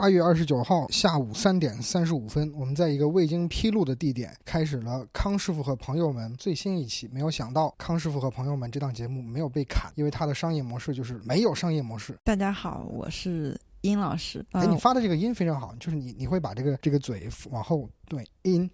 八月二十九号下午三点三十五分，我们在一个未经披露的地点开始了康师傅和朋友们最新一期。没有想到，康师傅和朋友们这档节目没有被砍，因为它的商业模式就是没有商业模式。大家好，我是殷老师。哎，你发的这个音非常好，就是你你会把这个这个嘴往后对音。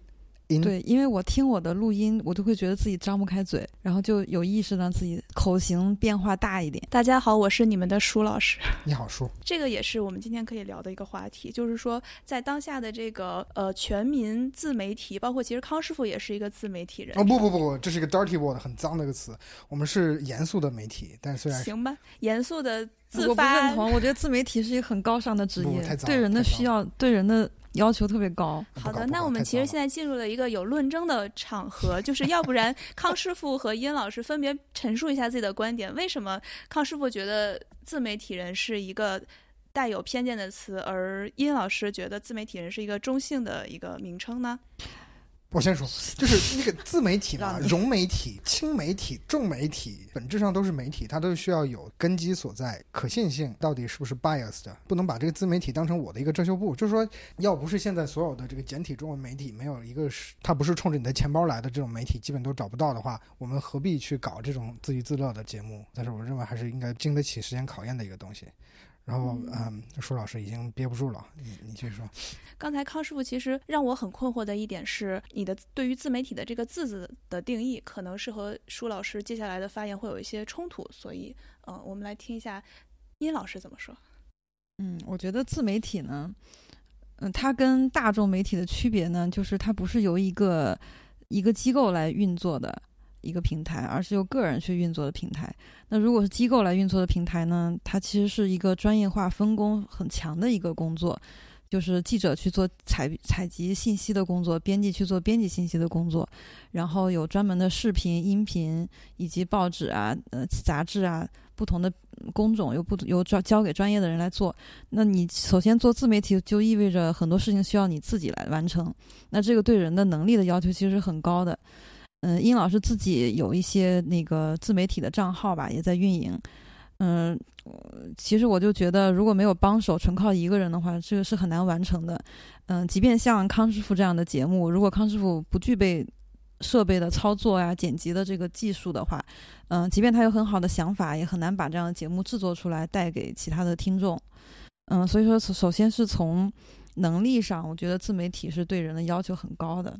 对，因为我听我的录音，我都会觉得自己张不开嘴，然后就有意识让自己口型变化大一点。大家好，我是你们的舒老师。你好，舒。这个也是我们今天可以聊的一个话题，就是说，在当下的这个呃全民自媒体，包括其实康师傅也是一个自媒体人。哦不不不不，这是一个 dirty word，很脏的一个词。我们是严肃的媒体，但虽然行吧，严肃的自发。我不认同，我觉得自媒体是一个很高尚的职业，对人的需要，对人的。要求特别高。好的，那我们其实现在进入了一个有论争的场合，就是要不然康师傅和殷老师分别陈述一下自己的观点。为什么康师傅觉得自媒体人是一个带有偏见的词，而殷老师觉得自媒体人是一个中性的一个名称呢？我先说，就是那个自媒体嘛，融媒体、轻媒体、重媒体，本质上都是媒体，它都需要有根基所在，可信性到底是不是 biased，不能把这个自媒体当成我的一个遮羞布。就是说，要不是现在所有的这个简体中文媒体没有一个是它不是冲着你的钱包来的这种媒体，基本都找不到的话，我们何必去搞这种自娱自乐的节目？但是我认为还是应该经得起时间考验的一个东西。然后，嗯，舒老师已经憋不住了，你你继续说。刚才康师傅其实让我很困惑的一点是，你的对于自媒体的这个字字的定义，可能是和舒老师接下来的发言会有一些冲突，所以，嗯，我们来听一下殷老师怎么说。嗯，我觉得自媒体呢，嗯，它跟大众媒体的区别呢，就是它不是由一个一个机构来运作的。一个平台，而是由个人去运作的平台。那如果是机构来运作的平台呢？它其实是一个专业化分工很强的一个工作，就是记者去做采采集信息的工作，编辑去做编辑信息的工作，然后有专门的视频、音频以及报纸啊、呃杂志啊，不同的工种由不由交交给专业的人来做。那你首先做自媒体，就意味着很多事情需要你自己来完成。那这个对人的能力的要求其实是很高的。嗯，殷老师自己有一些那个自媒体的账号吧，也在运营。嗯，其实我就觉得，如果没有帮手，纯靠一个人的话，这个是很难完成的。嗯，即便像康师傅这样的节目，如果康师傅不具备设备的操作呀、剪辑的这个技术的话，嗯，即便他有很好的想法，也很难把这样的节目制作出来，带给其他的听众。嗯，所以说，首先是从能力上，我觉得自媒体是对人的要求很高的。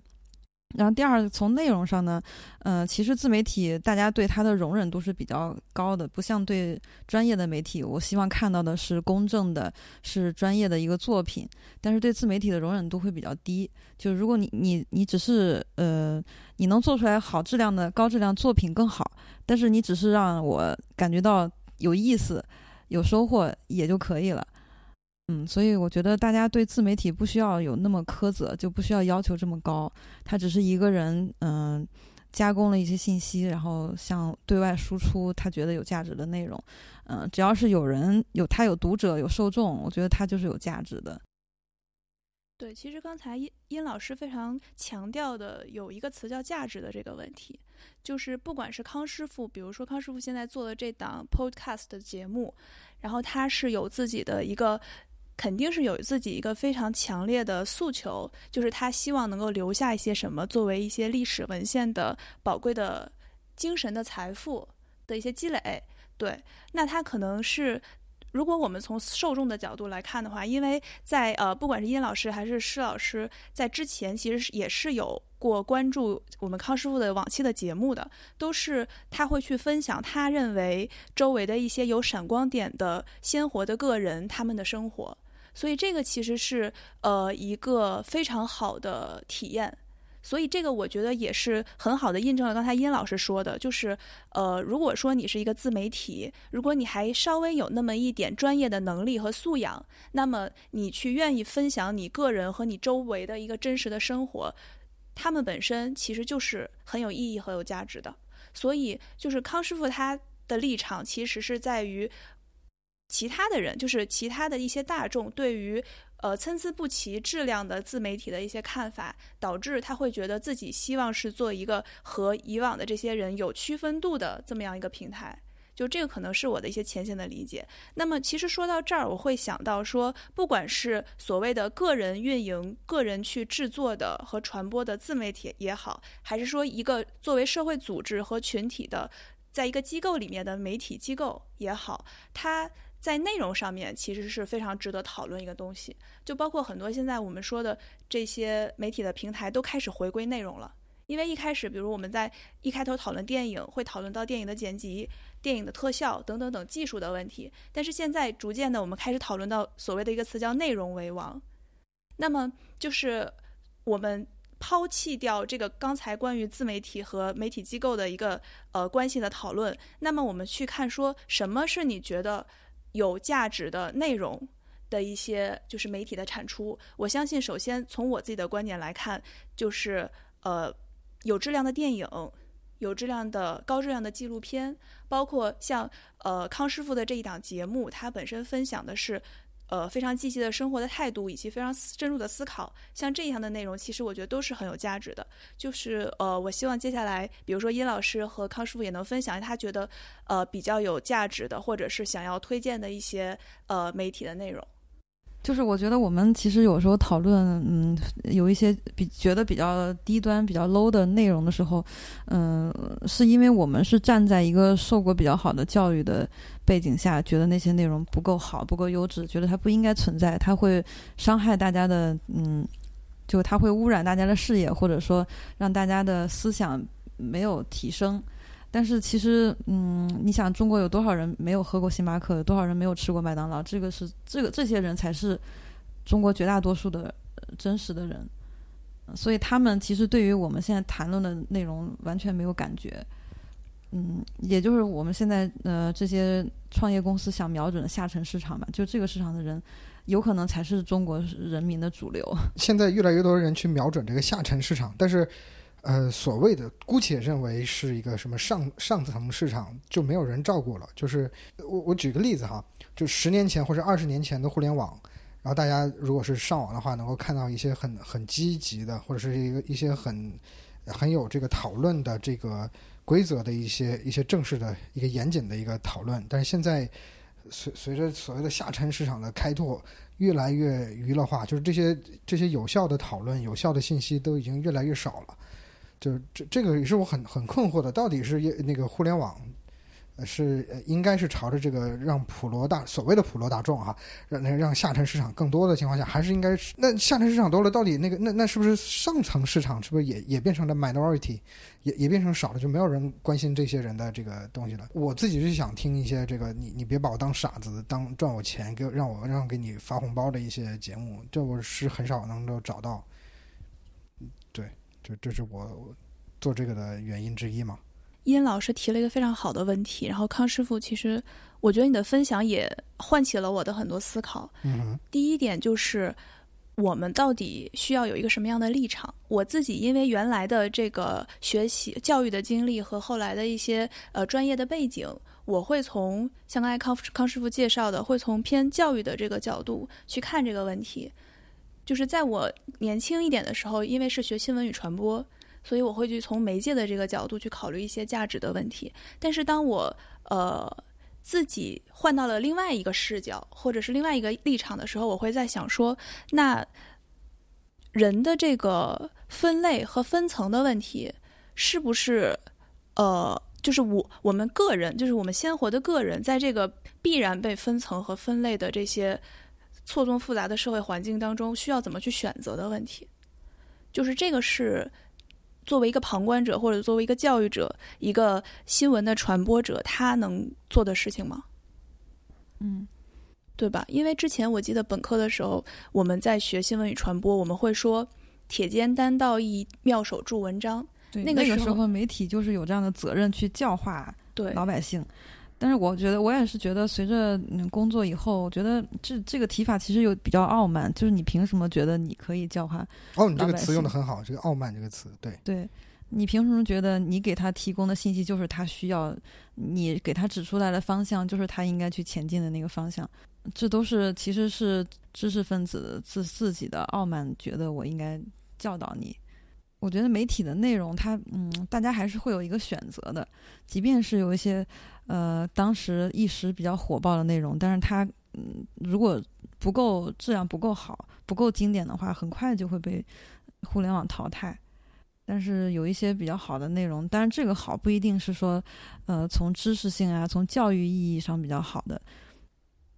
然后第二，从内容上呢，呃，其实自媒体大家对它的容忍度是比较高的，不像对专业的媒体，我希望看到的是公正的，是专业的一个作品。但是对自媒体的容忍度会比较低，就如果你你你只是呃，你能做出来好质量的高质量作品更好，但是你只是让我感觉到有意思、有收获也就可以了。嗯，所以我觉得大家对自媒体不需要有那么苛责，就不需要要求这么高。他只是一个人，嗯，加工了一些信息，然后向对外输出他觉得有价值的内容。嗯，只要是有人有他有读者有受众，我觉得他就是有价值的。对，其实刚才殷殷老师非常强调的有一个词叫价值的这个问题，就是不管是康师傅，比如说康师傅现在做的这档 podcast 节目，然后他是有自己的一个。肯定是有自己一个非常强烈的诉求，就是他希望能够留下一些什么作为一些历史文献的宝贵的精神的财富的一些积累。对，那他可能是，如果我们从受众的角度来看的话，因为在呃，不管是殷老师还是施老师，在之前其实也是有过关注我们康师傅的往期的节目的，都是他会去分享他认为周围的一些有闪光点的鲜活的个人他们的生活。所以这个其实是呃一个非常好的体验，所以这个我觉得也是很好的印证了刚才殷老师说的，就是呃如果说你是一个自媒体，如果你还稍微有那么一点专业的能力和素养，那么你去愿意分享你个人和你周围的一个真实的生活，他们本身其实就是很有意义和有价值的。所以就是康师傅他的立场其实是在于。其他的人，就是其他的一些大众，对于呃参差不齐质量的自媒体的一些看法，导致他会觉得自己希望是做一个和以往的这些人有区分度的这么样一个平台。就这个可能是我的一些浅显的理解。那么其实说到这儿，我会想到说，不管是所谓的个人运营、个人去制作的和传播的自媒体也好，还是说一个作为社会组织和群体的，在一个机构里面的媒体机构也好，它。在内容上面，其实是非常值得讨论一个东西，就包括很多现在我们说的这些媒体的平台都开始回归内容了。因为一开始，比如我们在一开头讨论电影，会讨论到电影的剪辑、电影的特效等等等技术的问题，但是现在逐渐的，我们开始讨论到所谓的一个词叫“内容为王”。那么就是我们抛弃掉这个刚才关于自媒体和媒体机构的一个呃关系的讨论，那么我们去看说什么是你觉得。有价值的内容的一些就是媒体的产出，我相信，首先从我自己的观点来看，就是呃有质量的电影，有质量的高质量的纪录片，包括像呃康师傅的这一档节目，它本身分享的是。呃，非常积极的生活的态度，以及非常深入的思考，像这样的内容，其实我觉得都是很有价值的。就是呃，我希望接下来，比如说殷老师和康师傅也能分享他觉得呃比较有价值的，或者是想要推荐的一些呃媒体的内容。就是我觉得我们其实有时候讨论，嗯，有一些比觉得比较低端、比较 low 的内容的时候，嗯，是因为我们是站在一个受过比较好的教育的背景下，觉得那些内容不够好、不够优质，觉得它不应该存在，它会伤害大家的，嗯，就它会污染大家的视野，或者说让大家的思想没有提升。但是其实，嗯，你想中国有多少人没有喝过星巴克？有多少人没有吃过麦当劳？这个是这个这些人才是中国绝大多数的真实的人，所以他们其实对于我们现在谈论的内容完全没有感觉。嗯，也就是我们现在呃这些创业公司想瞄准的下沉市场吧，就这个市场的人，有可能才是中国人民的主流。现在越来越多人去瞄准这个下沉市场，但是。呃，所谓的姑且认为是一个什么上上层市场，就没有人照顾了。就是我我举个例子哈，就十年前或者二十年前的互联网，然后大家如果是上网的话，能够看到一些很很积极的，或者是一个一些很很有这个讨论的这个规则的一些一些正式的一个严谨的一个讨论。但是现在随随着所谓的下沉市场的开拓，越来越娱乐化，就是这些这些有效的讨论、有效的信息都已经越来越少了。就这这个也是我很很困惑的，到底是那个互联网，是应该是朝着这个让普罗大所谓的普罗大众哈，让让下沉市场更多的情况下，还是应该是那下沉市场多了，到底那个那那是不是上层市场是不是也也变成了 minority，也也变成少了，就没有人关心这些人的这个东西了？我自己是想听一些这个你你别把我当傻子，当赚我钱给让我让给你发红包的一些节目，这我是很少能够找到。对就这是我做这个的原因之一嘛。殷老师提了一个非常好的问题，然后康师傅其实我觉得你的分享也唤起了我的很多思考。嗯，第一点就是我们到底需要有一个什么样的立场？我自己因为原来的这个学习教育的经历和后来的一些呃专业的背景，我会从像刚才康康师傅介绍的，会从偏教育的这个角度去看这个问题。就是在我年轻一点的时候，因为是学新闻与传播，所以我会去从媒介的这个角度去考虑一些价值的问题。但是当我呃自己换到了另外一个视角，或者是另外一个立场的时候，我会在想说，那人的这个分类和分层的问题，是不是呃，就是我我们个人，就是我们鲜活的个人，在这个必然被分层和分类的这些。错综复杂的社会环境当中，需要怎么去选择的问题，就是这个是作为一个旁观者，或者作为一个教育者、一个新闻的传播者，他能做的事情吗？嗯，对吧？因为之前我记得本科的时候，我们在学新闻与传播，我们会说“铁肩担道义，妙手著文章”。那个时候，媒体就是有这样的责任去教化对老百姓。但是我觉得，我也是觉得，随着工作以后，我觉得这这个提法其实有比较傲慢，就是你凭什么觉得你可以教化？哦，你这个词用的很好，这个“傲慢”这个词，对对，你凭什么觉得你给他提供的信息就是他需要？你给他指出来的方向就是他应该去前进的那个方向？这都是其实是知识分子自自己的傲慢，觉得我应该教导你。我觉得媒体的内容它，嗯，大家还是会有一个选择的，即便是有一些呃当时一时比较火爆的内容，但是它嗯如果不够质量不够好、不够经典的话，很快就会被互联网淘汰。但是有一些比较好的内容，当然这个好不一定是说，呃，从知识性啊、从教育意义上比较好的，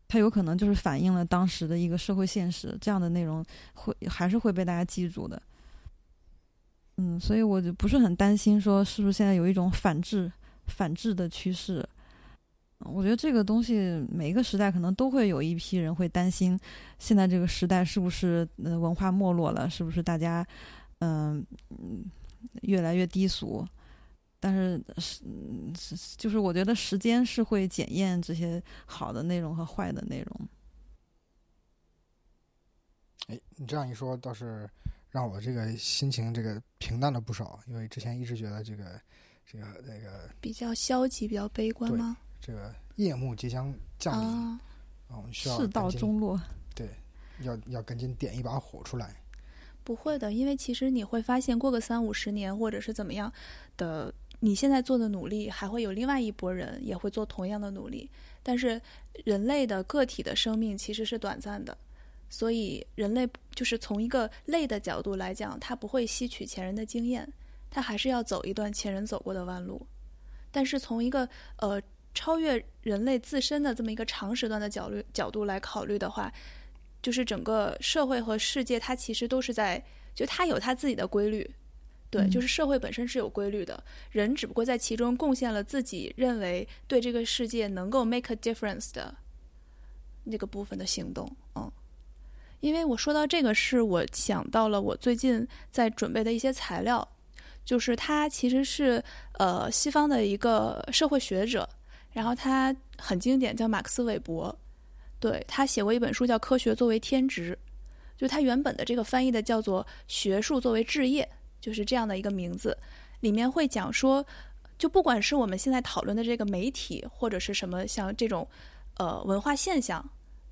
它有可能就是反映了当时的一个社会现实，这样的内容会还是会被大家记住的。嗯，所以我就不是很担心说是不是现在有一种反制、反制的趋势。我觉得这个东西每一个时代可能都会有一批人会担心，现在这个时代是不是呃文化没落了，是不是大家嗯嗯。越来越低俗，但是是就是我觉得时间是会检验这些好的内容和坏的内容。哎，你这样一说，倒是让我这个心情这个平淡了不少，因为之前一直觉得这个这个那个比较消极、比较悲观吗？这个夜幕即将降临，啊，我们需要世道中落，对，要要赶紧点一把火出来。不会的，因为其实你会发现，过个三五十年，或者是怎么样的，你现在做的努力，还会有另外一拨人也会做同样的努力。但是，人类的个体的生命其实是短暂的，所以人类就是从一个类的角度来讲，他不会吸取前人的经验，他还是要走一段前人走过的弯路。但是从一个呃超越人类自身的这么一个长时段的角度角度来考虑的话。就是整个社会和世界，它其实都是在，就它有它自己的规律，对，就是社会本身是有规律的，人只不过在其中贡献了自己认为对这个世界能够 make a difference 的那个部分的行动，嗯，因为我说到这个，是我想到了我最近在准备的一些材料，就是他其实是呃西方的一个社会学者，然后他很经典，叫马克思韦伯。对他写过一本书叫《科学作为天职》，就他原本的这个翻译的叫做“学术作为置业”，就是这样的一个名字。里面会讲说，就不管是我们现在讨论的这个媒体，或者是什么像这种呃文化现象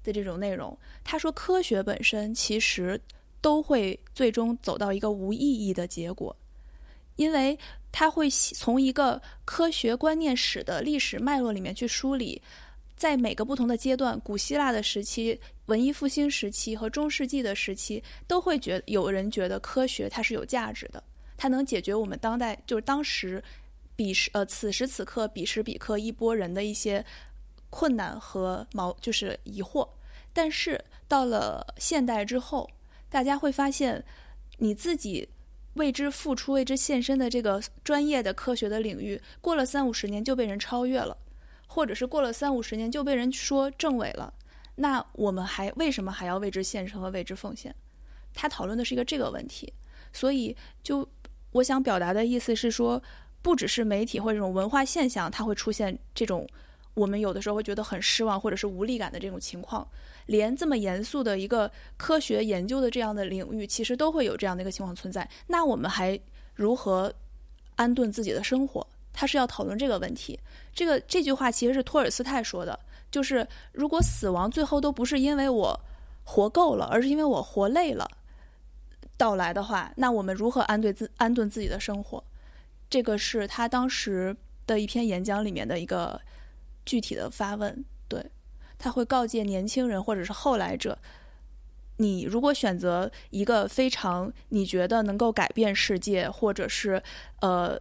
的这种内容，他说科学本身其实都会最终走到一个无意义的结果，因为他会从一个科学观念史的历史脉络里面去梳理。在每个不同的阶段，古希腊的时期、文艺复兴时期和中世纪的时期，都会觉有人觉得科学它是有价值的，它能解决我们当代就是当时彼时呃此时此刻彼时彼刻一波人的一些困难和矛就是疑惑。但是到了现代之后，大家会发现，你自己为之付出、为之献身的这个专业的科学的领域，过了三五十年就被人超越了。或者是过了三五十年就被人说政委了，那我们还为什么还要为之献身和为之奉献？他讨论的是一个这个问题，所以就我想表达的意思是说，不只是媒体或者这种文化现象，它会出现这种我们有的时候会觉得很失望或者是无力感的这种情况，连这么严肃的一个科学研究的这样的领域，其实都会有这样的一个情况存在。那我们还如何安顿自己的生活？他是要讨论这个问题，这个这句话其实是托尔斯泰说的，就是如果死亡最后都不是因为我活够了，而是因为我活累了到来的话，那我们如何安顿自安顿自己的生活？这个是他当时的一篇演讲里面的一个具体的发问。对他会告诫年轻人或者是后来者，你如果选择一个非常你觉得能够改变世界，或者是呃。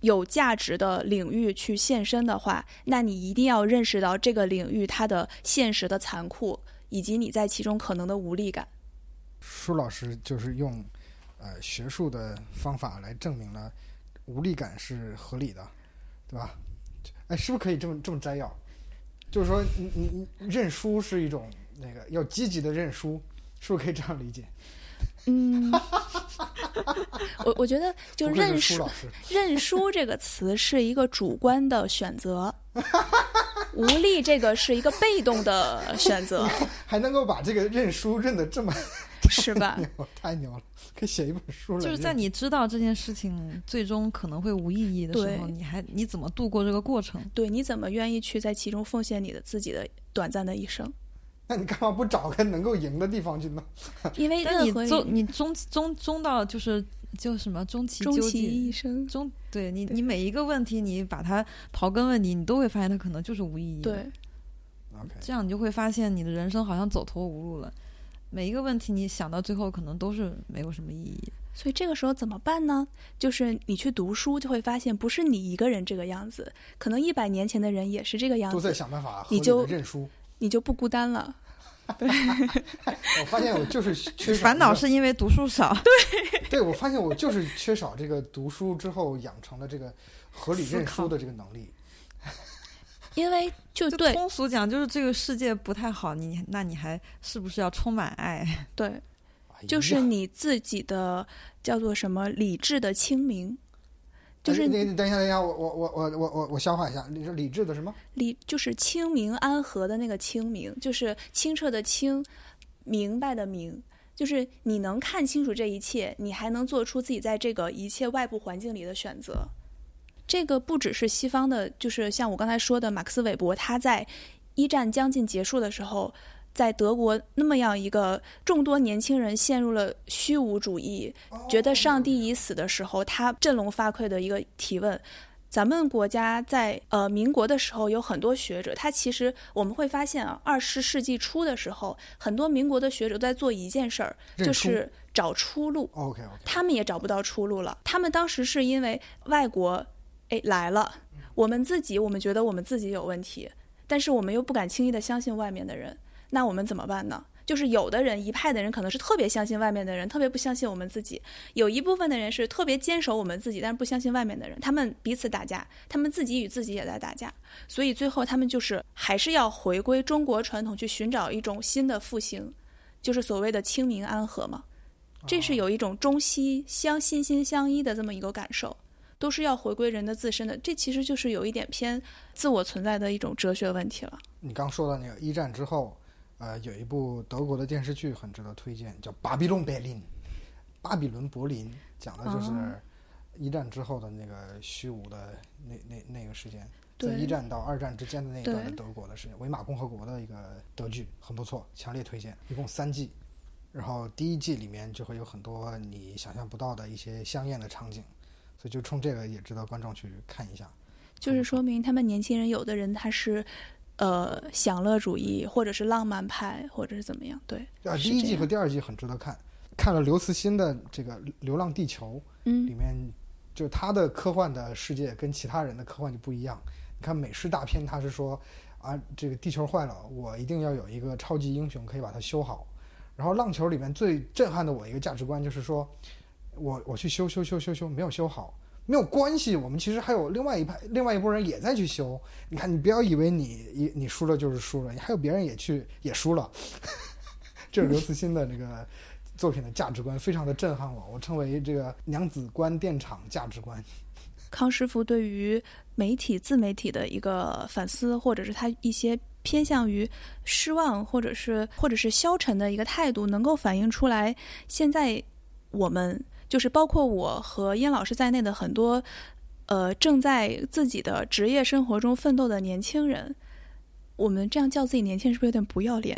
有价值的领域去献身的话，那你一定要认识到这个领域它的现实的残酷，以及你在其中可能的无力感。舒老师就是用呃学术的方法来证明了无力感是合理的，对吧？哎，是不是可以这么这么摘要？就是说，你你你认输是一种那个要积极的认输，是不是可以这样理解？嗯，我我觉得就认输，认输这个词是一个主观的选择，无力这个是一个被动的选择，还能够把这个认输认得这么是吧？太牛了，可以写一本书了。就是在你知道这件事情最终可能会无意义的时候，你还你怎么度过这个过程？对，你怎么愿意去在其中奉献你的自己的短暂的一生？那你干嘛不找个能够赢的地方去呢？因为你终你终终终到就是就什么终其终其一生。终对你，对你每一个问题，你把它刨根问底，你都会发现它可能就是无意义的。对，OK，这样你就会发现你的人生好像走投无路了。每一个问题你想到最后，可能都是没有什么意义。所以这个时候怎么办呢？就是你去读书，就会发现不是你一个人这个样子，可能一百年前的人也是这个样子都在，想办法你就认输。你就不孤单了。对我发现我就是 缺少烦恼是因为读书少，对，对我发现我就是缺少这个读书之后养成的这个合理认输的这个能力。因为就就对通俗讲，就是这个世界不太好，你那你还是不是要充满爱？对，哎就是你自己的叫做什么理智的清明，就是哎那那等一下，等一下，我我我我我我我消化一下，你说理智的什么？理就是清明安和的那个清明，就是清澈的清，明白的明，就是你能看清楚这一切，你还能做出自己在这个一切外部环境里的选择。这个不只是西方的，就是像我刚才说的，马克思韦伯他在一战将近结束的时候，在德国那么样一个众多年轻人陷入了虚无主义，觉得上帝已死的时候，他振聋发聩的一个提问。咱们国家在呃民国的时候有很多学者，他其实我们会发现啊，二十世纪初的时候，很多民国的学者都在做一件事儿，就是找出路。OK 他们也找不到出路了。他们当时是因为外国哎来了，我们自己我们觉得我们自己有问题，但是我们又不敢轻易的相信外面的人，那我们怎么办呢？就是有的人一派的人可能是特别相信外面的人，特别不相信我们自己；有一部分的人是特别坚守我们自己，但是不相信外面的人。他们彼此打架，他们自己与自己也在打架，所以最后他们就是还是要回归中国传统，去寻找一种新的复兴，就是所谓的清明安和嘛。这是有一种中西相心心相依的这么一个感受，都是要回归人的自身的。这其实就是有一点偏自我存在的一种哲学问题了。你刚说到那个一战之后，呃，有一部德国的电视剧很值得推荐，叫《巴比伦柏林》，巴比伦柏林，讲的就是哦一战之后的那个虚无的那那那个时间，在对一战到二战之间的那一段的德国的事情，维玛共和国的一个德剧，很不错，强烈推荐。一共三季，然后第一季里面就会有很多你想象不到的一些香艳的场景，所以就冲这个也值得观众去看一下。就是说明他们年轻人有的人他是，呃，享乐主义，或者是浪漫派，或者是怎么样？对，啊，第一季和第二季很值得看。看了刘慈欣的这个《流浪地球》，里嗯，面就他的科幻的世界跟其他人的科幻就不一样。你看美式大片，他是说啊，这个地球坏了，我一定要有一个超级英雄可以把它修好。然后浪球里面最震撼的我一个价值观就是说，我我去修修修修修，没有修好，没有关系，我们其实还有另外一派，另外一拨人也在去修。你看，你不要以为你你你输了就是输了，你还有别人也去也输了。这是刘慈欣的这个作品的价值观，非常的震撼我，我称为这个娘子关电厂价值观。康师傅对于媒体、自媒体的一个反思，或者是他一些偏向于失望，或者是或者是消沉的一个态度，能够反映出来现在我们就是包括我和燕老师在内的很多呃正在自己的职业生活中奋斗的年轻人。我们这样叫自己年轻人是不是有点不要脸？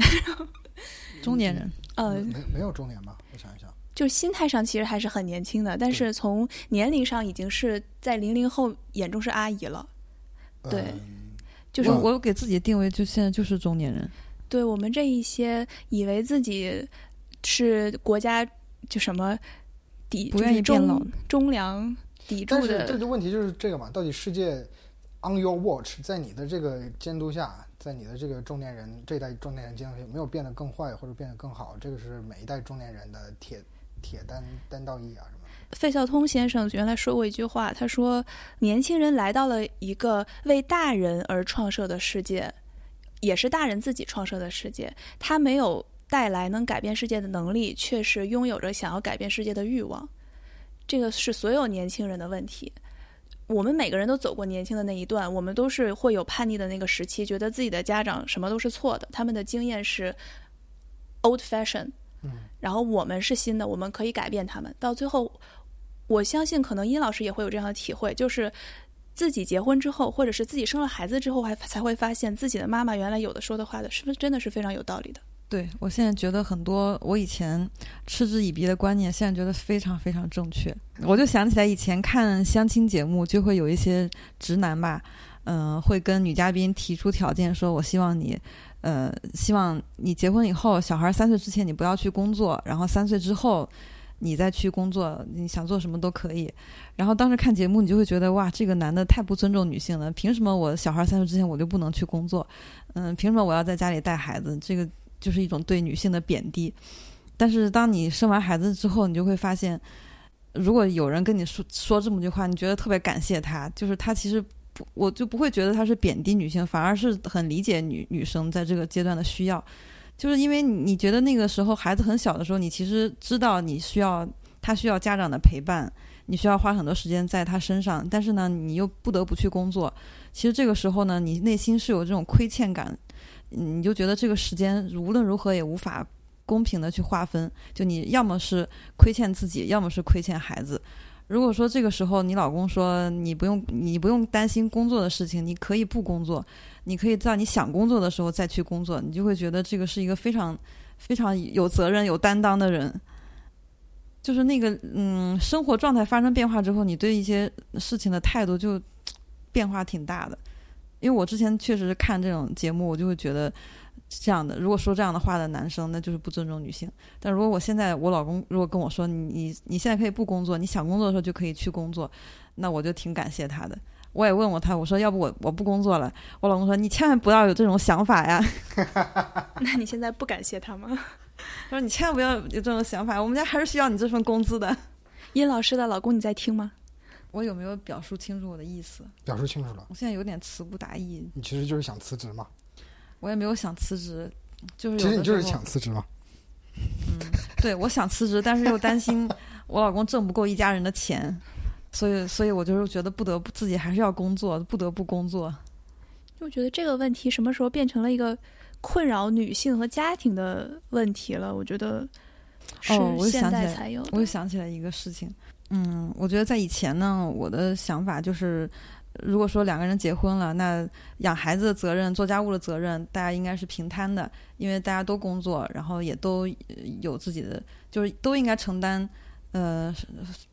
中年人，呃，没没有中年吧？我想一想，就是心态上其实还是很年轻的，但是从年龄上已经是在零零后眼中是阿姨了。对嗯 就是我我给自己定位就现在就是中年人，对我们这一些以为自己是国家就什么抵不愿意变老中中粮抵但是住的，这个问题就是这个嘛，到底世界 on your watch，在你的这个监督下，在你的这个中年人这一代中年人监督下，有没有变得更坏或者变得更好？这个是每一代中年人的铁铁单单道义啊什么。费孝通先生原来说过一句话，他说：“年轻人来到了一个为大人而创设的世界，也是大人自己创设的世界。他没有带来能改变世界的能力，却是拥有着想要改变世界的欲望。这个是所有年轻人的问题。我们每个人都走过年轻的那一段，我们都是会有叛逆的那个时期，觉得自己的家长什么都是错的，他们的经验是 old fashion。”嗯，然后我们是新的，我们可以改变他们。到最后，我相信可能殷老师也会有这样的体会，就是自己结婚之后，或者是自己生了孩子之后，还才会发现自己的妈妈原来有的说的话的是不是真的是非常有道理的。对我现在觉得很多我以前嗤之以鼻的观念，现在觉得非常非常正确。我就想起来以前看相亲节目，就会有一些直男吧，嗯、会跟女嘉宾提出条件，说我希望你，呃，希望你结婚以后，小孩三岁之前你不要去工作，然后三岁之后你再去工作，你想做什么都可以。然后当时看节目，你就会觉得哇，这个男的太不尊重女性了，凭什么我小孩三岁之前我就不能去工作？嗯，凭什么我要在家里带孩子？这个就是一种对女性的贬低。但是当你生完孩子之后，你就会发现，如果有人跟你说说这么句话，你觉得特别感谢他，就是他其实不，我就不会觉得他是贬低女性，反而是很理解女女生在这个阶段的需要。就是因为你觉得那个时候孩子很小的时候，你其实知道你需要他需要家长的陪伴，你需要花很多时间在他身上，但是呢，你又不得不去工作。其实这个时候呢，你内心是有这种亏欠感，你就觉得这个时间无论如何也无法公平的去划分，就你要么是亏欠自己，要么是亏欠孩子。如果说这个时候你老公说你不用你不用担心工作的事情，你可以不工作，你可以在你想工作的时候再去工作，你就会觉得这个是一个非常非常有责任、有担当的人。就是那个嗯，生活状态发生变化之后，你对一些事情的态度就变化挺大的。因为我之前确实是看这种节目，我就会觉得这样的，如果说这样的话的男生，那就是不尊重女性。但如果我现在我老公如果跟我说你你你现在可以不工作，你想工作的时候就可以去工作，那我就挺感谢他的。我也问过他，我说要不我我不工作了。我老公说你千万不要有这种想法呀。那你现在不感谢他吗？他 说你千万不要有这种想法，我们家还是需要你这份工资的。殷老师的老公，你在听吗？我有没有表述清楚我的意思？表述清楚了，我现在有点词不达意，你其实就是想辞职嘛？我也没有想辞职，就是其实你就是想辞职嘛？嗯，对，我想辞职，但是又担心 我老公挣不够一家人的钱，所以，所以我就是觉得不得不自己还是要工作，不得不工作。我觉得这个问题什么时候变成了一个困扰女性和家庭的问题了？我觉得哦我就现想起来代才有。我又想起来一个事情，嗯，我觉得在以前呢，我的想法就是，如果说两个人结婚了，那养孩子的责任、做家务的责任，大家应该是平摊的，因为大家都工作，然后也都有自己的，就是都应该承担，呃，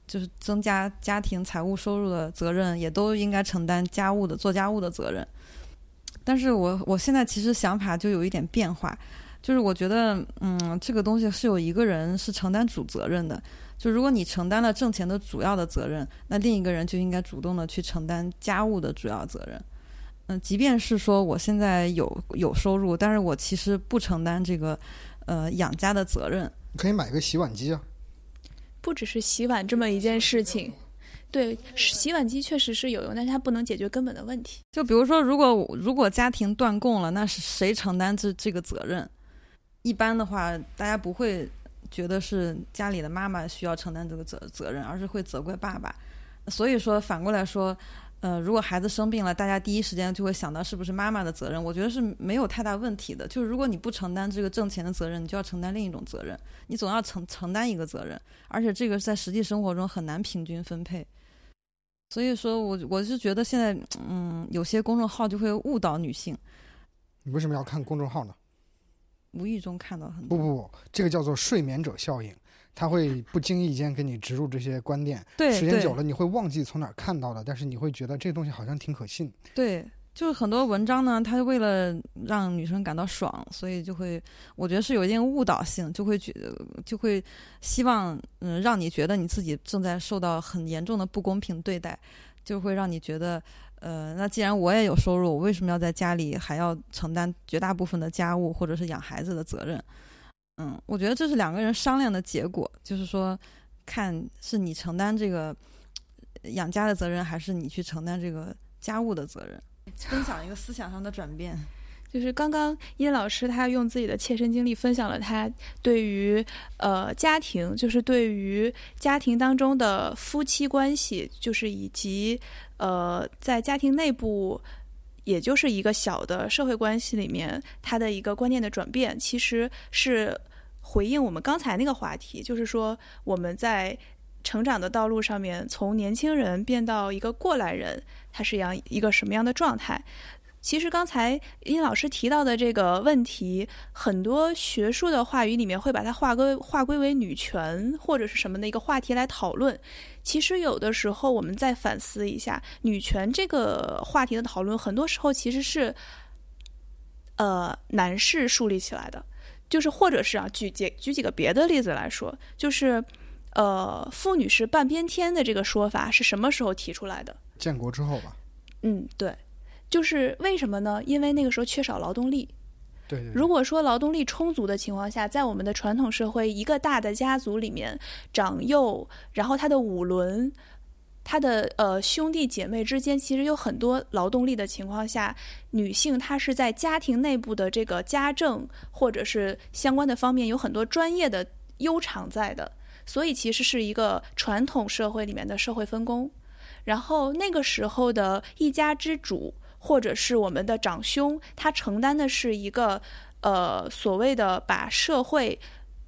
就是增加家庭财务收入的责任，也都应该承担家务的做家务的责任。但是我我现在其实想法就有一点变化，就是我觉得，嗯，这个东西是有一个人是承担主责任的，就如果你承担了挣钱的主要的责任，那另一个人就应该主动的去承担家务的主要责任。嗯，即便是说我现在有有收入，但是我其实不承担这个呃养家的责任。你可以买个洗碗机啊，不只是洗碗这么一件事情。对，洗碗机确实是有用，但是它不能解决根本的问题。就比如说，如果如果家庭断供了，那是谁承担这这个责任？一般的话，大家不会觉得是家里的妈妈需要承担这个责责任，而是会责怪爸爸。所以说，反过来说，呃，如果孩子生病了，大家第一时间就会想到是不是妈妈的责任。我觉得是没有太大问题的。就是如果你不承担这个挣钱的责任，你就要承担另一种责任，你总要承承担一个责任，而且这个在实际生活中很难平均分配。所以说我我是觉得现在，嗯，有些公众号就会误导女性，你为什么要看公众号呢？无意中看到很多。不不不，这个叫做睡眠者效应，它会不经意间给你植入这些观念，对对时间久了你会忘记从哪儿看到的，但是你会觉得这东西好像挺可信。对，就是很多文章呢，它为了让女生感到爽，所以就会，我觉得是有一定误导性，就会觉就会希望嗯让你觉得你自己正在受到很严重的不公平对待，就会让你觉得。呃，那既然我也有收入，我为什么要在家里还要承担绝大部分的家务或者是养孩子的责任？嗯，我觉得这是两个人商量的结果，就是说，看是你承担这个养家的责任，还是你去承担这个家务的责任。分享一个思想上的转变。就是刚刚殷老师他用自己的切身经历分享了他对于呃家庭，就是对于家庭当中的夫妻关系，就是以及呃在家庭内部，也就是一个小的社会关系里面，他的一个观念的转变，其实是回应我们刚才那个话题，就是说我们在成长的道路上面，从年轻人变到一个过来人，他是样一个什么样的状态？其实刚才殷老师提到的这个问题，很多学术的话语里面会把它划归划归为女权或者是什么的一个话题来讨论。其实有的时候我们再反思一下，女权这个话题的讨论，很多时候其实是呃男士树立起来的，就是或者是啊，举几举几个别的例子来说，就是呃妇女是半边天的这个说法是什么时候提出来的？建国之后吧。嗯，对。就是为什么呢？因为那个时候缺少劳动力。如果说劳动力充足的情况下，在我们的传统社会，一个大的家族里面，长幼，然后他的五伦，他的呃兄弟姐妹之间，其实有很多劳动力的情况下，女性她是在家庭内部的这个家政或者是相关的方面有很多专业的优长在的，所以其实是一个传统社会里面的社会分工。然后那个时候的一家之主。或者是我们的长兄，他承担的是一个，呃，所谓的把社会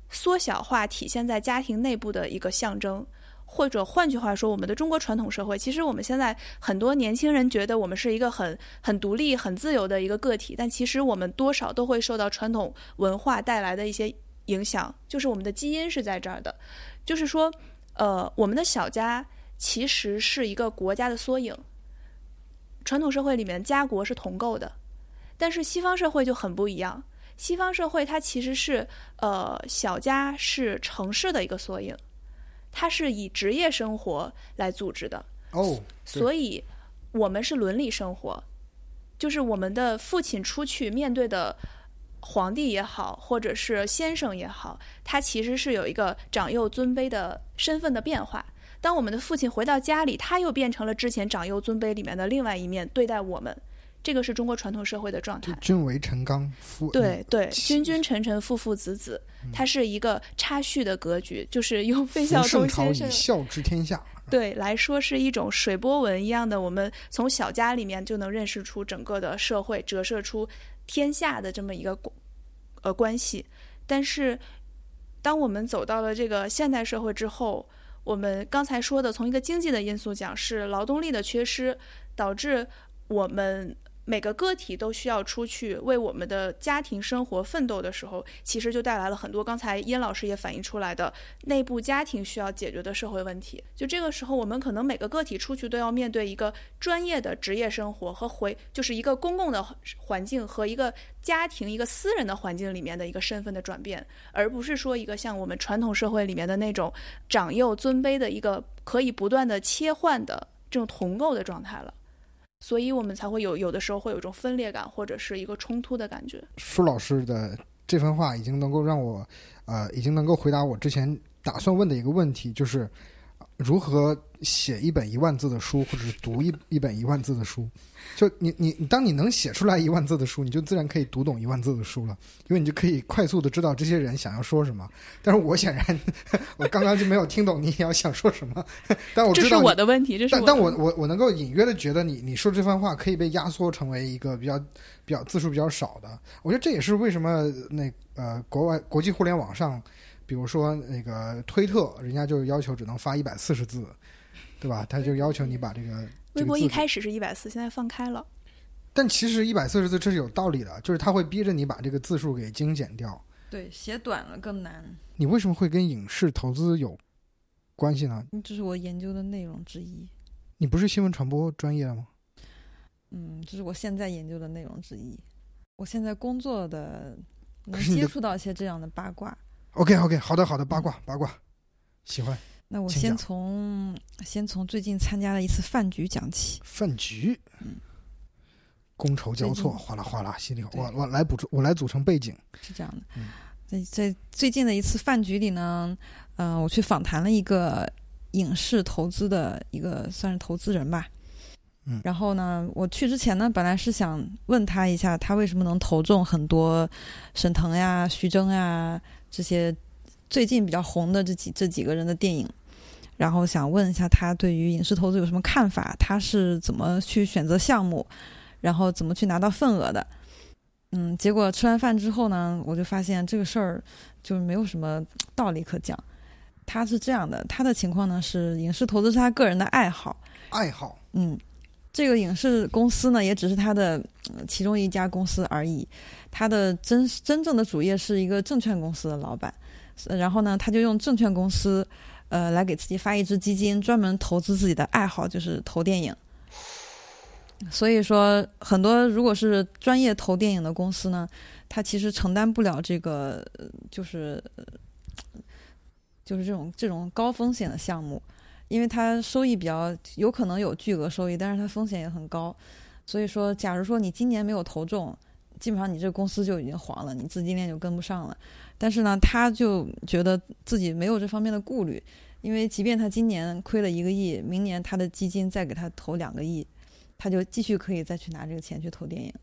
缩小化体现在家庭内部的一个象征，或者换句话说，我们的中国传统社会，其实我们现在很多年轻人觉得我们是一个很很独立、很自由的一个个体，但其实我们多少都会受到传统文化带来的一些影响，就是我们的基因是在这儿的，就是说，呃，我们的小家其实是一个国家的缩影。传统社会里面，家国是同构的，但是西方社会就很不一样。西方社会它其实是，呃，小家是城市的一个缩影，它是以职业生活来组织的。哦，所以我们是伦理生活，就是我们的父亲出去面对的皇帝也好，或者是先生也好，他其实是有一个长幼尊卑的身份的变化。当我们的父亲回到家里，他又变成了之前长幼尊卑里面的另外一面对待我们，这个是中国传统社会的状态。君为臣纲，父对对，君君臣臣，父父子子，它是一个插叙的格局，就是用费孝通先生孝治天下对来说是一种水波纹一样的，我们从小家里面就能认识出整个的社会，折射出天下的这么一个呃关系。但是，当我们走到了这个现代社会之后。我们刚才说的，从一个经济的因素讲，是劳动力的缺失导致我们。每个个体都需要出去为我们的家庭生活奋斗的时候，其实就带来了很多刚才殷老师也反映出来的内部家庭需要解决的社会问题。就这个时候，我们可能每个个体出去都要面对一个专业的职业生活和回，就是一个公共的环境和一个家庭、一个私人的环境里面的一个身份的转变，而不是说一个像我们传统社会里面的那种长幼尊卑的一个可以不断的切换的这种同构的状态了。所以我们才会有有的时候会有一种分裂感，或者是一个冲突的感觉。舒老师的这番话已经能够让我，呃，已经能够回答我之前打算问的一个问题，就是如何写一本一万字的书，或者是读一一本一万字的书。就你你当你能写出来一万字的书，你就自然可以读懂一万字的书了，因为你就可以快速的知道这些人想要说什么。但是我显然我刚刚就没有听懂你要想说什么，但我知道这是我的问题，这是但但我我我能够隐约的觉得你你说这番话可以被压缩成为一个比较比较字数比较少的。我觉得这也是为什么那呃国外国际互联网上，比如说那个推特，人家就要求只能发一百四十字，对吧？他就要求你把这个。微博一开始是一百四，现在放开了。但其实一百四十字这是有道理的，就是他会逼着你把这个字数给精简掉。对，写短了更难。你为什么会跟影视投资有关系呢？这是我研究的内容之一。你不是新闻传播专业的吗？嗯，这是我现在研究的内容之一。我现在工作的能接触到一些这样的八卦。OK，OK，好的，好的，八卦，八卦，喜欢。那我先从先从最近参加的一次饭局讲起。饭局，嗯，觥筹交错，哗啦哗啦，心里我我来补充，我来组成背景。是这样的，在在最近的一次饭局里呢，嗯，我去访谈了一个影视投资的一个算是投资人吧，嗯，然后呢，我去之前呢，本来是想问他一下，他为什么能投中很多沈腾呀、徐峥呀这些。最近比较红的这几这几个人的电影，然后想问一下他对于影视投资有什么看法？他是怎么去选择项目，然后怎么去拿到份额的？嗯，结果吃完饭之后呢，我就发现这个事儿就是没有什么道理可讲。他是这样的，他的情况呢是影视投资是他个人的爱好，爱好，嗯，这个影视公司呢，也只是他的其中一家公司而已。他的真真正的主业是一个证券公司的老板，然后呢，他就用证券公司，呃，来给自己发一支基金，专门投资自己的爱好，就是投电影。所以说，很多如果是专业投电影的公司呢，他其实承担不了这个，就是就是这种这种高风险的项目，因为它收益比较有可能有巨额收益，但是它风险也很高。所以说，假如说你今年没有投中，基本上你这个公司就已经黄了，你资金链就跟不上了。但是呢，他就觉得自己没有这方面的顾虑，因为即便他今年亏了一个亿，明年他的基金再给他投两个亿。他就继续可以再去拿这个钱去投电影，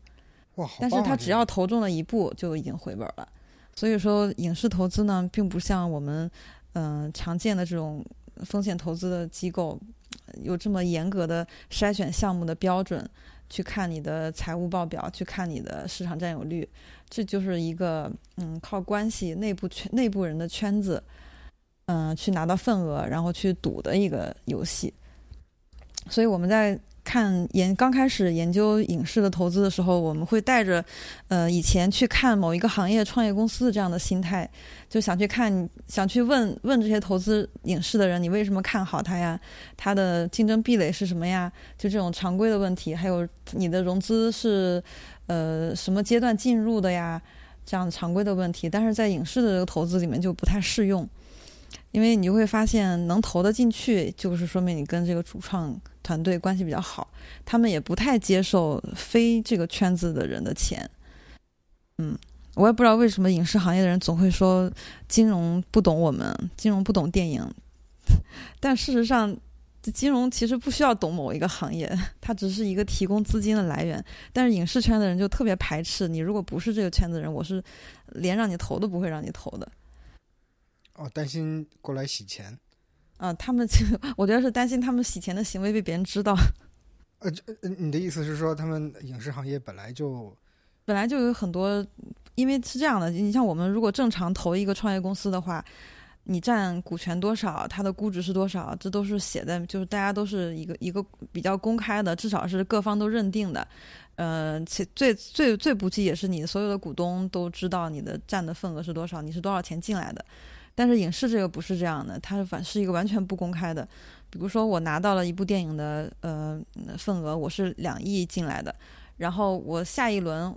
哇！但是他只要投中了一部就已经回本了。所以说，影视投资呢，并不像我们嗯常见的这种风险投资的机构有这么严格的筛选项目的标准，去看你的财务报表，去看你的市场占有率。这就是一个嗯靠关系内部圈内部人的圈子，嗯去拿到份额，然后去赌的一个游戏。所以我们在。看研刚开始研究影视的投资的时候，我们会带着，呃，以前去看某一个行业创业公司的这样的心态，就想去看，想去问问这些投资影视的人，你为什么看好它呀？它的竞争壁垒是什么呀？就这种常规的问题，还有你的融资是，呃，什么阶段进入的呀？这样常规的问题，但是在影视的这个投资里面就不太适用，因为你就会发现，能投得进去，就是说明你跟这个主创。团队关系比较好，他们也不太接受非这个圈子的人的钱。嗯，我也不知道为什么影视行业的人总会说金融不懂我们，金融不懂电影。但事实上，金融其实不需要懂某一个行业，它只是一个提供资金的来源。但是影视圈的人就特别排斥你，如果不是这个圈子的人，我是连让你投都不会让你投的。哦，担心过来洗钱。啊，他们就我觉得是担心他们洗钱的行为被别人知道。呃，你的意思是说，他们影视行业本来就本来就有很多，因为是这样的，你像我们如果正常投一个创业公司的话，你占股权多少，它的估值是多少，这都是写在，就是大家都是一个一个比较公开的，至少是各方都认定的。呃，其最最最不济也是你所有的股东都知道你的占的份额是多少，你是多少钱进来的。但是影视这个不是这样的，它是反是一个完全不公开的。比如说，我拿到了一部电影的呃份额，我是两亿进来的，然后我下一轮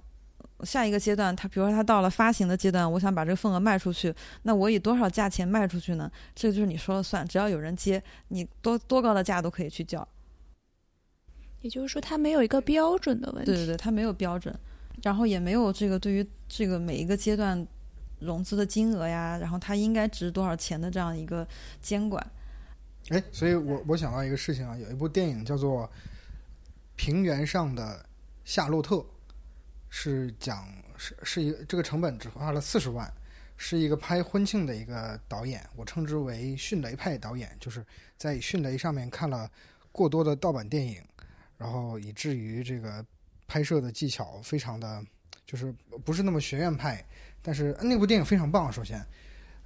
下一个阶段，它比如说它到了发行的阶段，我想把这个份额卖出去，那我以多少价钱卖出去呢？这个就是你说了算，只要有人接，你多多高的价都可以去叫。也就是说，它没有一个标准的问题。对对对，它没有标准，然后也没有这个对于这个每一个阶段。融资的金额呀，然后它应该值多少钱的这样一个监管。哎，所以我我想到一个事情啊，有一部电影叫做《平原上的夏洛特》，是讲是是一个这个成本只花了四十万，是一个拍婚庆的一个导演，我称之为迅雷派导演，就是在迅雷上面看了过多的盗版电影，然后以至于这个拍摄的技巧非常的就是不是那么学院派。但是那部电影非常棒。首先，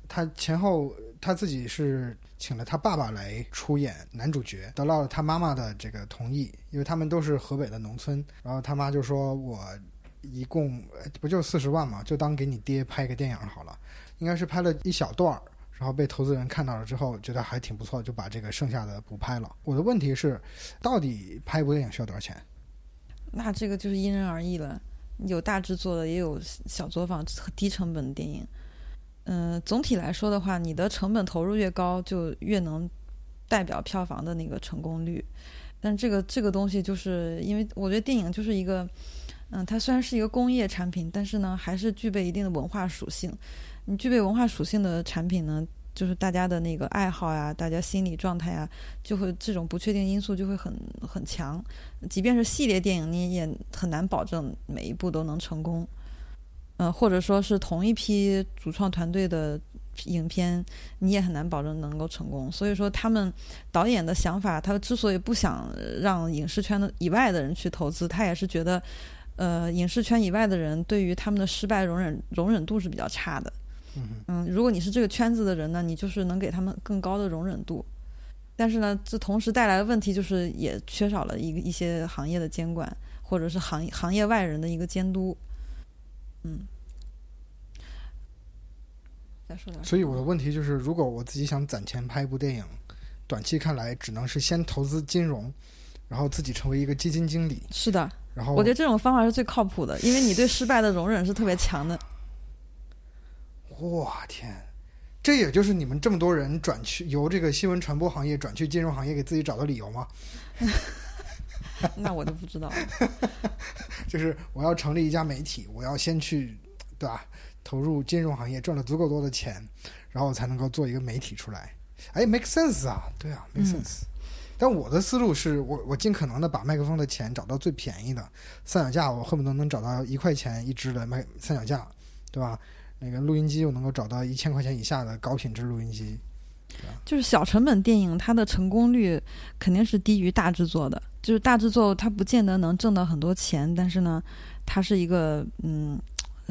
他前后他自己是请了他爸爸来出演男主角，得到了他妈妈的这个同意，因为他们都是河北的农村。然后他妈就说：“我一共不就四十万嘛，就当给你爹拍个电影好了。”应该是拍了一小段儿，然后被投资人看到了之后，觉得还挺不错，就把这个剩下的补拍了。我的问题是，到底拍一部电影需要多少钱？那这个就是因人而异了。有大制作的，也有小作坊、低成本的电影。嗯，总体来说的话，你的成本投入越高，就越能代表票房的那个成功率。但这个这个东西，就是因为我觉得电影就是一个，嗯，它虽然是一个工业产品，但是呢，还是具备一定的文化属性。你具备文化属性的产品呢？就是大家的那个爱好呀，大家心理状态呀，就会这种不确定因素就会很很强。即便是系列电影，你也很难保证每一部都能成功。嗯，或者说是同一批主创团队的影片，你也很难保证能够成功。所以说，他们导演的想法，他之所以不想让影视圈的以外的人去投资，他也是觉得，呃，影视圈以外的人对于他们的失败容忍容忍度是比较差的。嗯，如果你是这个圈子的人呢，你就是能给他们更高的容忍度。但是呢，这同时带来的问题就是也缺少了一个一些行业的监管，或者是行行业外人的一个监督。嗯，再说点。所以我的问题就是，如果我自己想攒钱拍一部电影，短期看来只能是先投资金融，然后自己成为一个基金经理，是的，然后我觉得这种方法是最靠谱的，因为你对失败的容忍是特别强的。我天，这也就是你们这么多人转去由这个新闻传播行业转去金融行业给自己找的理由吗？那我都不知道了。就是我要成立一家媒体，我要先去，对吧？投入金融行业，赚了足够多的钱，然后才能够做一个媒体出来。哎，make sense 啊，对啊，make 嗯 sense。但我的思路是我我尽可能的把麦克风的钱找到最便宜的，三脚架我恨不得能找到一块钱一支的麦三脚架，对吧？那个录音机又能够找到一千块钱以下的高品质录音机。就是小成本电影，它的成功率肯定是低于大制作的。就是大制作，它不见得能挣到很多钱，但是呢，它是一个嗯，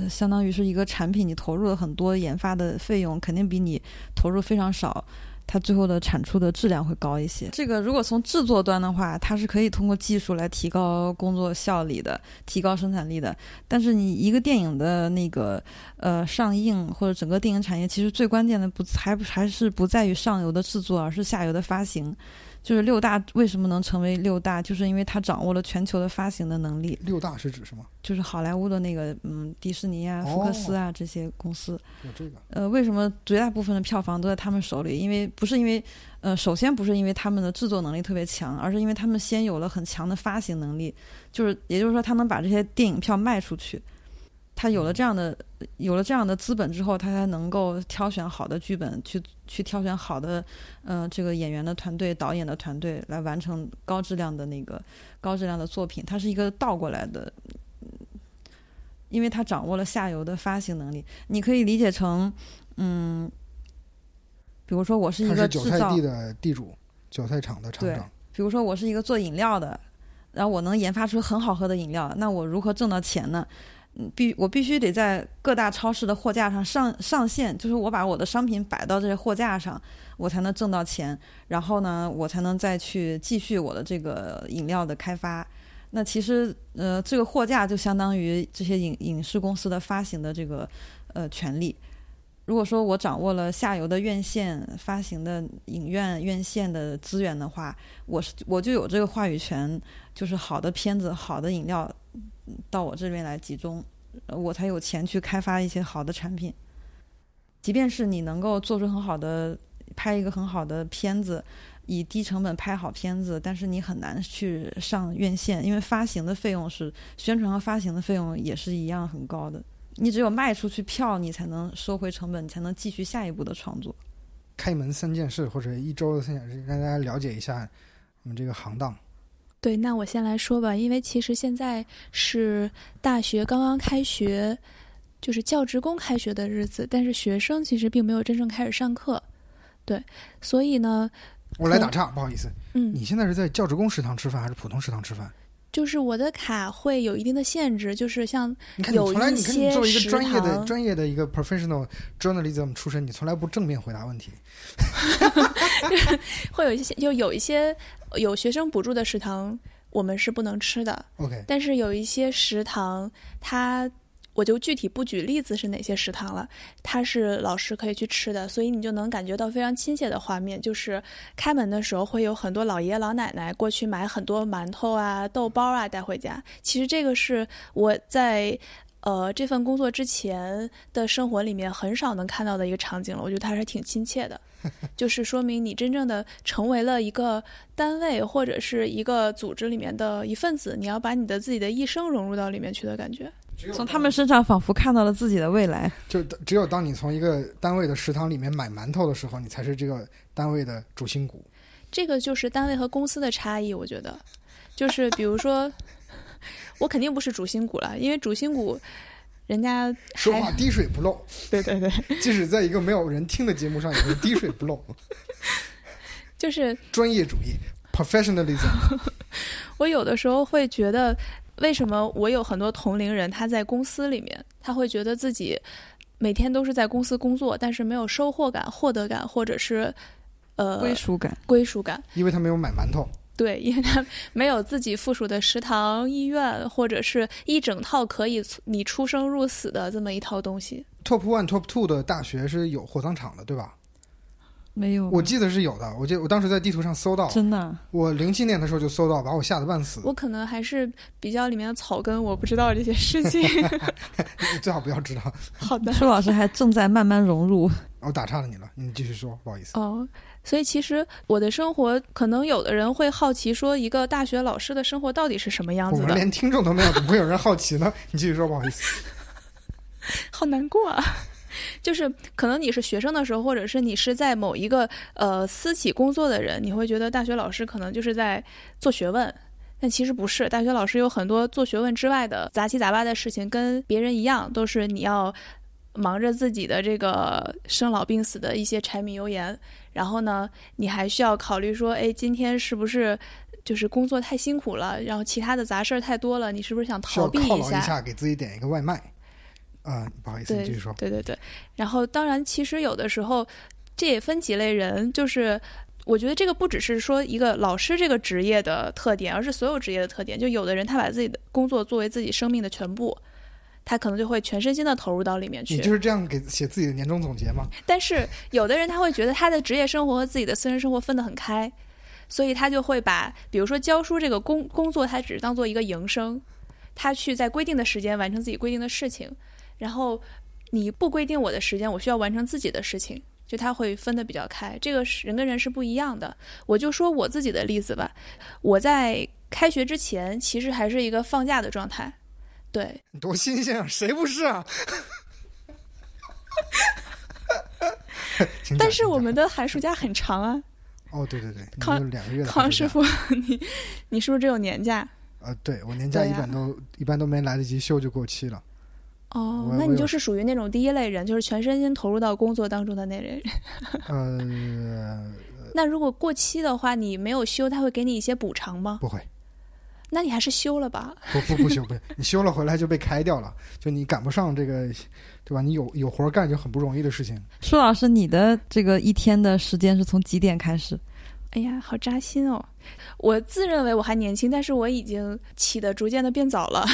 相当于是一个产品，你投入了很多研发的费用，肯定比你投入非常少，它最后的产出的质量会高一些。这个如果从制作端的话，它是可以通过技术来提高工作效率的，提高生产力的。但是你一个电影的那个呃上映或者整个电影产业，其实最关键的不还不还是不在于上游的制作，而是下游的发行。就是六大为什么能成为六大，就是因为他掌握了全球的发行的能力。六大是指什么？就是好莱坞的那个嗯迪士尼啊、福克斯啊这些公司。有这个呃，为什么绝大部分的票房都在他们手里？因为不是因为，呃，首先不是因为他们的制作能力特别强，而是因为他们先有了很强的发行能力，就是也就是说，他能把这些电影票卖出去。他有了这样的有了这样的资本之后，他才能够挑选好的剧本，去去挑选好的，呃，这个演员的团队、导演的团队来完成高质量的那个高质量的作品。它是一个倒过来的，因为他掌握了下游的发行能力。你可以理解成，嗯，比如说我是一个制造韭菜地，的地主，韭菜厂的厂对长。比如说我是一个做饮料的，然后我能研发出很好喝的饮料，那我如何挣到钱呢？必我必须得在各大超市的货架上上上线，就是我把我的商品摆到这些货架上，我才能挣到钱，然后呢，我才能再去继续我的这个饮料的开发。那其实，呃，这个货架就相当于这些影影视公司的发行的这个呃权利。如果说我掌握了下游的院线发行的影院院线的资源的话，我是我就有这个话语权，就是好的片子、好的饮料到我这边来集中，我才有钱去开发一些好的产品。即便是你能够做出很好的拍一个很好的片子，以低成本拍好片子，但是你很难去上院线，因为发行的费用是宣传和发行的费用也是一样很高的。你只有卖出去票，你才能收回成本，你才能继续下一步的创作。开门三件事或者一周的三件事，让大家了解一下我们这个行当。对，那我先来说吧，因为其实现在是大学刚刚开学，就是教职工开学的日子，但是学生其实并没有真正开始上课。对，所以呢，我来打岔，不好意思，嗯，你现在是在教职工食堂吃饭还是普通食堂吃饭？就是我的卡会有一定的限制，就是像你看，你有一从来你看你些作为一个专业的专业的一个 professional journalism 出身，你从来不正面回答问题。会有一些，就有一些有学生补助的食堂，我们是不能吃的。OK，但是有一些食堂，它我就具体不举例子是哪些食堂了，它是老师可以去吃的，所以你就能感觉到非常亲切的画面，就是开门的时候会有很多老爷爷老奶奶过去买很多馒头啊、豆包啊带回家。其实这个是我在。呃，这份工作之前的生活里面很少能看到的一个场景了，我觉得它还是挺亲切的，就是说明你真正的成为了一个单位或者是一个组织里面的一份子，你要把你的自己的一生融入到里面去的感觉。从他们身上仿佛看到了自己的未来。就只有当你从一个单位的食堂里面买馒头的时候，你才是这个单位的主心骨。这个就是单位和公司的差异，我觉得，就是比如说，我肯定不是主心骨了，因为主心骨，人家说话滴水不漏，对对对，即使在一个没有人听的节目上，也是滴水不漏。就是专业主义 professionalism。我有的时候会觉得，为什么我有很多同龄人，他在公司里面，他会觉得自己每天都是在公司工作，但是没有收获感、获得感，或者是呃归属感。归属感。因为他没有买馒头。对，因为他没有自己附属的食堂、医院，或者是一整套可以你出生入死的这么一套东西。Top One、Top Two 的大学是有火葬场的，对吧？没有，我记得是有的。我记得我当时在地图上搜到，真的啊我零七年的时候就搜到，把我吓得半死。我可能还是比较里面的草根，我不知道这些事情。你 最好不要知道。好的，舒老师还正在慢慢融入。我打岔了你了，你继续说，不好意思。哦，所以其实我的生活，可能有的人会好奇，说一个大学老师的生活到底是什么样子的？我们连听众都没有，怎么会有人好奇呢？你继续说，不好意思。好难过啊！就是可能你是学生的时候，或者是你是在某一个呃私企工作的人，你会觉得大学老师可能就是在做学问。但其实不是，大学老师有很多做学问之外的杂七杂八的事情，跟别人一样，都是你要忙着自己的这个生老病死的一些柴米油盐。然后呢，你还需要考虑说，哎，今天是不是就是工作太辛苦了，然后其他的杂事儿太多了，你是不是想逃避下？犒劳一下，给自己点一个外卖。啊、不好意思，你继续说。对对对，然后当然，其实有的时候这也分几类人，就是我觉得这个不只是说一个老师这个职业的特点，而是所有职业的特点。就有的人他把自己的工作作为自己生命的全部。他可能就会全身心的投入到里面去，你就是这样给写自己的年终总结吗？但是有的人他会觉得他的职业生活和自己的私人生活分得很开，所以他就会把比如说教书这个工工作，他只是当做一个营生，他去在规定的时间完成自己规定的事情，然后你不规定我的时间，我需要完成自己的事情，就他会分得比较开。这个是人跟人是不一样的。我就说我自己的例子吧，我在开学之前其实还是一个放假的状态，对，多新鲜啊！谁不是啊？但是我们的寒暑假很长啊。哦，对对对，康两个月的康师傅，你你是不是只有年假？呃，对我年假一般都、一般都没来得及休就过期了。我，哦那你就是属于那种第一类人，就是全身心投入到工作当中的那类人。呃，那如果过期的话，你没有休，他会给你一些补偿吗？不会，那你还是休了吧。不不不休不，你休了回来就被开掉了，就你赶不上这个，对吧？你有有活干就很不容易的事情。舒老师，你的这个一天的时间是从几点开始？哎呀，好扎心哦！我自认为我还年轻，但是我已经起的逐渐的变早了。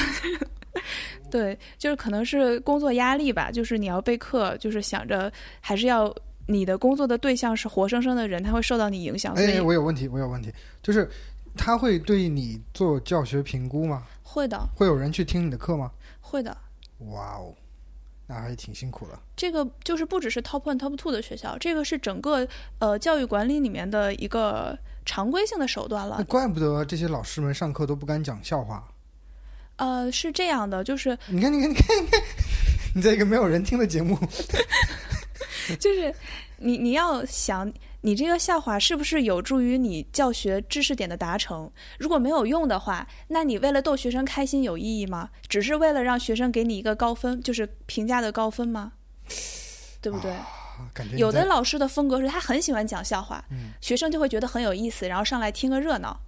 对，就是可能是工作压力吧，就是你要备课，就是想着还是要你的工作的对象是活生生的人，他会受到你影响，所以哎，我有问题，我有问题，就是他会对你做教学评估吗？会的，会有人去听你的课吗？会的。哇哦，那还挺辛苦的。这个就是不只是 Top One、Top Two 的学校，这个是整个呃教育管理里面的一个常规性的手段那了。怪不得这些老师们上课都不敢讲笑话。呃，是这样的，就是你看，你看，你看，你看，你在一个没有人听的节目，就是你你要想，你这个笑话是不是有助于你教学知识点的达成？如果没有用的话，那你为了逗学生开心有意义吗？只是为了让学生给你一个高分，就是评价的高分吗？对不对？啊感觉有的老师的风格是他很喜欢讲笑话，嗯学生就会觉得很有意思，然后上来听个热闹。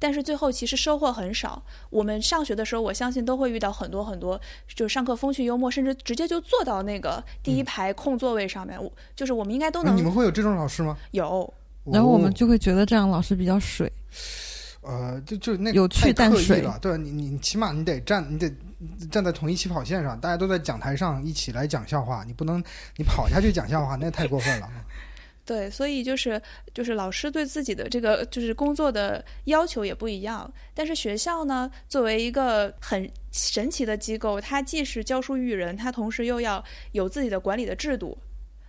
但是最后其实收获很少。我们上学的时候，我相信都会遇到很多很多，就是上课风趣幽默，甚至直接就坐到那个第一排空座位上面。我就是我们应该都啊你们会有这种老师吗？有。然后我们哦就会觉得这样老师比较水。呃，就就那有趣太淡水了，对你你起码你得站，你得站在同一起跑线上，大家都在讲台上一起来讲笑话，你不能你跑下去讲笑话，那太过分了。对，所以就是就是老师对自己的这个就是工作的要求也不一样，但是学校呢，作为一个很神奇的机构，它既是教书育人，它同时又要有自己的管理的制度，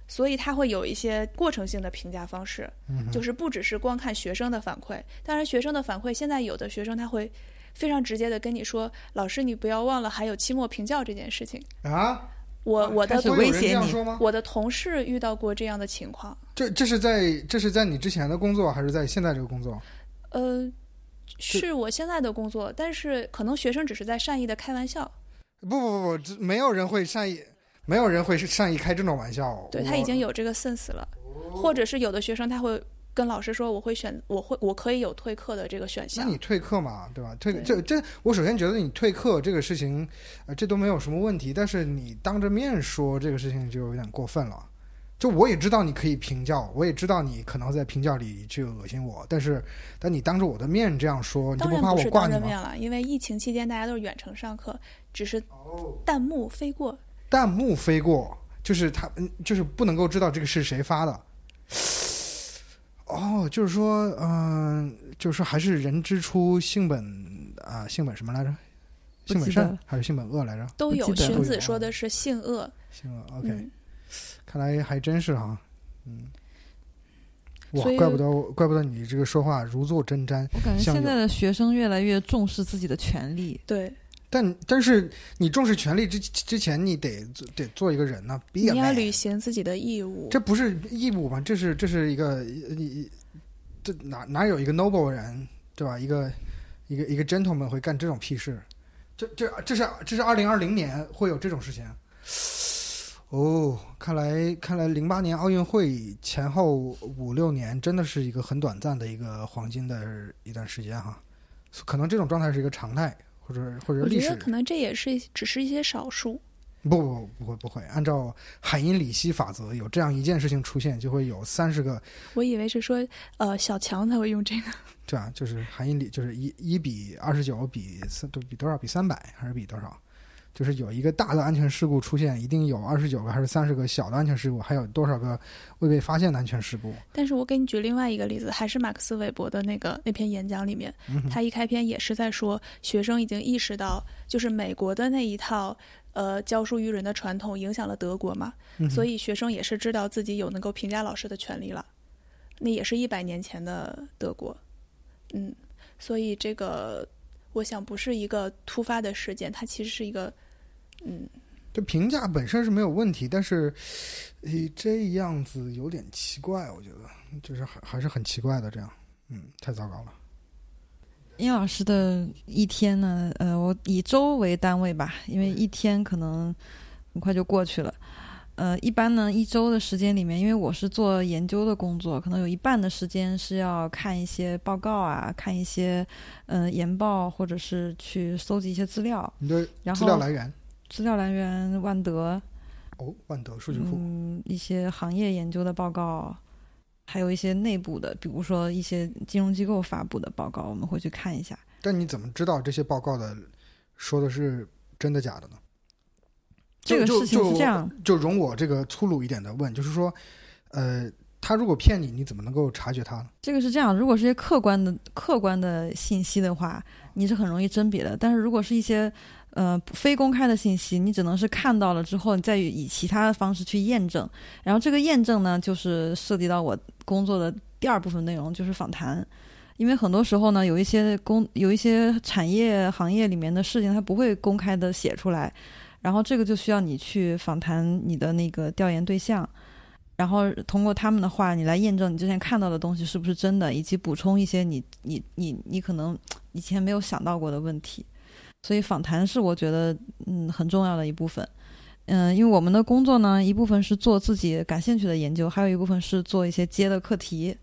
所以它会有一些过程性的评价方式，嗯就是不只是光看学生的反馈，当然学生的反馈，现在有的学生他会非常直接的跟你说，老师你不要忘了还有期末评教这件事情。啊，我我的威胁你？我的同事遇到过这样的情况。这这是在这是在你之前的工作，还是在现在这个工作？呃，是我现在的工作，但是可能学生只是在善意的开玩笑，不不不不，这没有人会善意，没有人会是善意开这种玩笑。对他已经有这个 sense 了，或者是有的学生他会跟老师说，我会选，我会我可以有退课的这个选项那你。退课嘛，对吧？退这这，我首先觉得你退课这个事情，呃，这都没有什么问题。但是你当着面说这个事情就有点过分了，就我也知道你可以评教，我也知道你可能在评教里去恶心我，但是但你当着我的面这样说，你就不怕我挂你吗？当着面了，因为疫情期间大家都是远程上课，只是哦，弹幕飞过。弹幕飞过，就是他，嗯，就是不能够知道这个是谁发的。哦，就是说，嗯、就是说还是人之初性本啊、性本什么来着？性本善还是性本恶来着？都有，荀子说的是性恶。性恶，OK，、嗯，看来还真是哈，嗯，哇怪不得怪不得你这个说话如坐针毡。我感觉现在的学生越来越重视自己的权利。对，但但是你重视权利之之前，你得得做一个人呢、你要履行自己的义务。这不是义务吗？这是这是一个一这哪哪有一个 noble 人对吧？一个一个一个 gentleman 会干这种屁事？这这这是这是二零二零年会有这种事情？哦，看来看来零八年奥运会前后五六年真的是一个很短暂的一个黄金的一段时间哈，可能这种状态是一个常态，或者或者历史我觉得可能这也是只是一些少数。不不不不会不会，按照海因里希法则，有这样一件事情出现，就会有三十个我以为是说，呃，小强才会用这个。对啊，就是海因里就是一一比二十九比三都比多少比三百还是比多少？就是有一个大的安全事故出现，一定有二十九个还是三十个小的安全事故，还有多少个未被发现的安全事故？但是我给你举另外一个例子，还是马克思韦伯的那个那篇演讲里面，他一开篇也是在说，学生已经意识到，就是美国的那一套。呃，教书育人的传统影响了德国嘛，嗯所以学生也是知道自己有能够评价老师的权利了。那也是一百年前的德国，嗯，所以这个我想不是一个突发的事件，它其实是一个，嗯，这评价本身是没有问题，但是，诶，这样子有点奇怪，我觉得就是还还是很奇怪的，这样，嗯，太糟糕了。殷老师的一天呢，呃，我以周为单位吧，因为一天可能很快就过去了。呃，一般呢，一周的时间里面，因为我是做研究的工作，可能有一半的时间是要看一些报告啊，看一些嗯、呃研报，或者是去搜集一些资料。你的然资料来源资料来源万德，哦，万德数据库，嗯，一些行业研究的报告，还有一些内部的，比如说一些金融机构发布的报告，我们会去看一下。但你怎么知道这些报告的说的是真的假的呢？就这个事情是这样，就容我这个粗鲁一点的问，就是说，呃，他如果骗你，你怎么能够察觉他呢？这个是这样，如果是一些客观的客观的信息的话，你是很容易甄别的。但是如果是一些呃非公开的信息，你只能是看到了之后，你再以其他的方式去验证。然后这个验证呢，就是涉及到我工作的第二部分内容，就是访谈。因为很多时候呢，有一些公有一些产业行业里面的事情，它不会公开的写出来，然后这个就需要你去访谈你的那个调研对象，然后通过他们的话，你来验证你之前看到的东西是不是真的，以及补充一些你你你你可能以前没有想到过的问题。所以访谈是我觉得嗯很重要的一部分。嗯，因为我们的工作呢，一部分是做自己感兴趣的研究，还有一部分是做一些接的课题。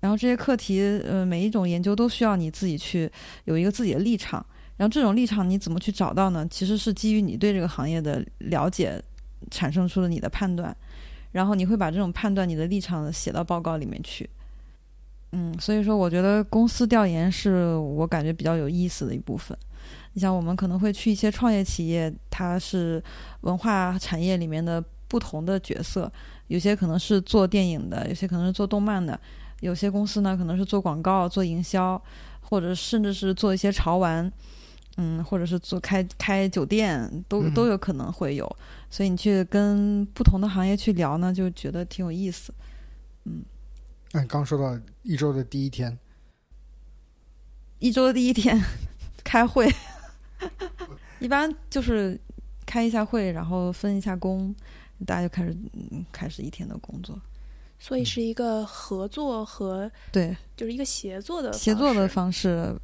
然后这些课题，呃，每一种研究都需要你自己去有一个自己的立场。然后这种立场你怎么去找到呢？其实是基于你对这个行业的了解，产生出了你的判断。然后你会把这种判断、你的立场写到报告里面去。嗯，所以说我觉得公司调研是我感觉比较有意思的一部分。你像我们可能会去一些创业企业，它是文化产业里面的不同的角色，有些可能是做电影的，有些可能是做动漫的，有些公司呢可能是做广告、做营销，或者甚至是做一些潮玩，嗯，或者是做开开酒店，都嗯都有可能会有。所以你去跟不同的行业去聊呢，就觉得挺有意思。那你刚说到一周的第一天，一周的第一天 开会，一般就是开一下会，然后分一下工，大家就开始嗯开始一天的工作。所以是一个合作和对，就是一个协作的协作的方方式，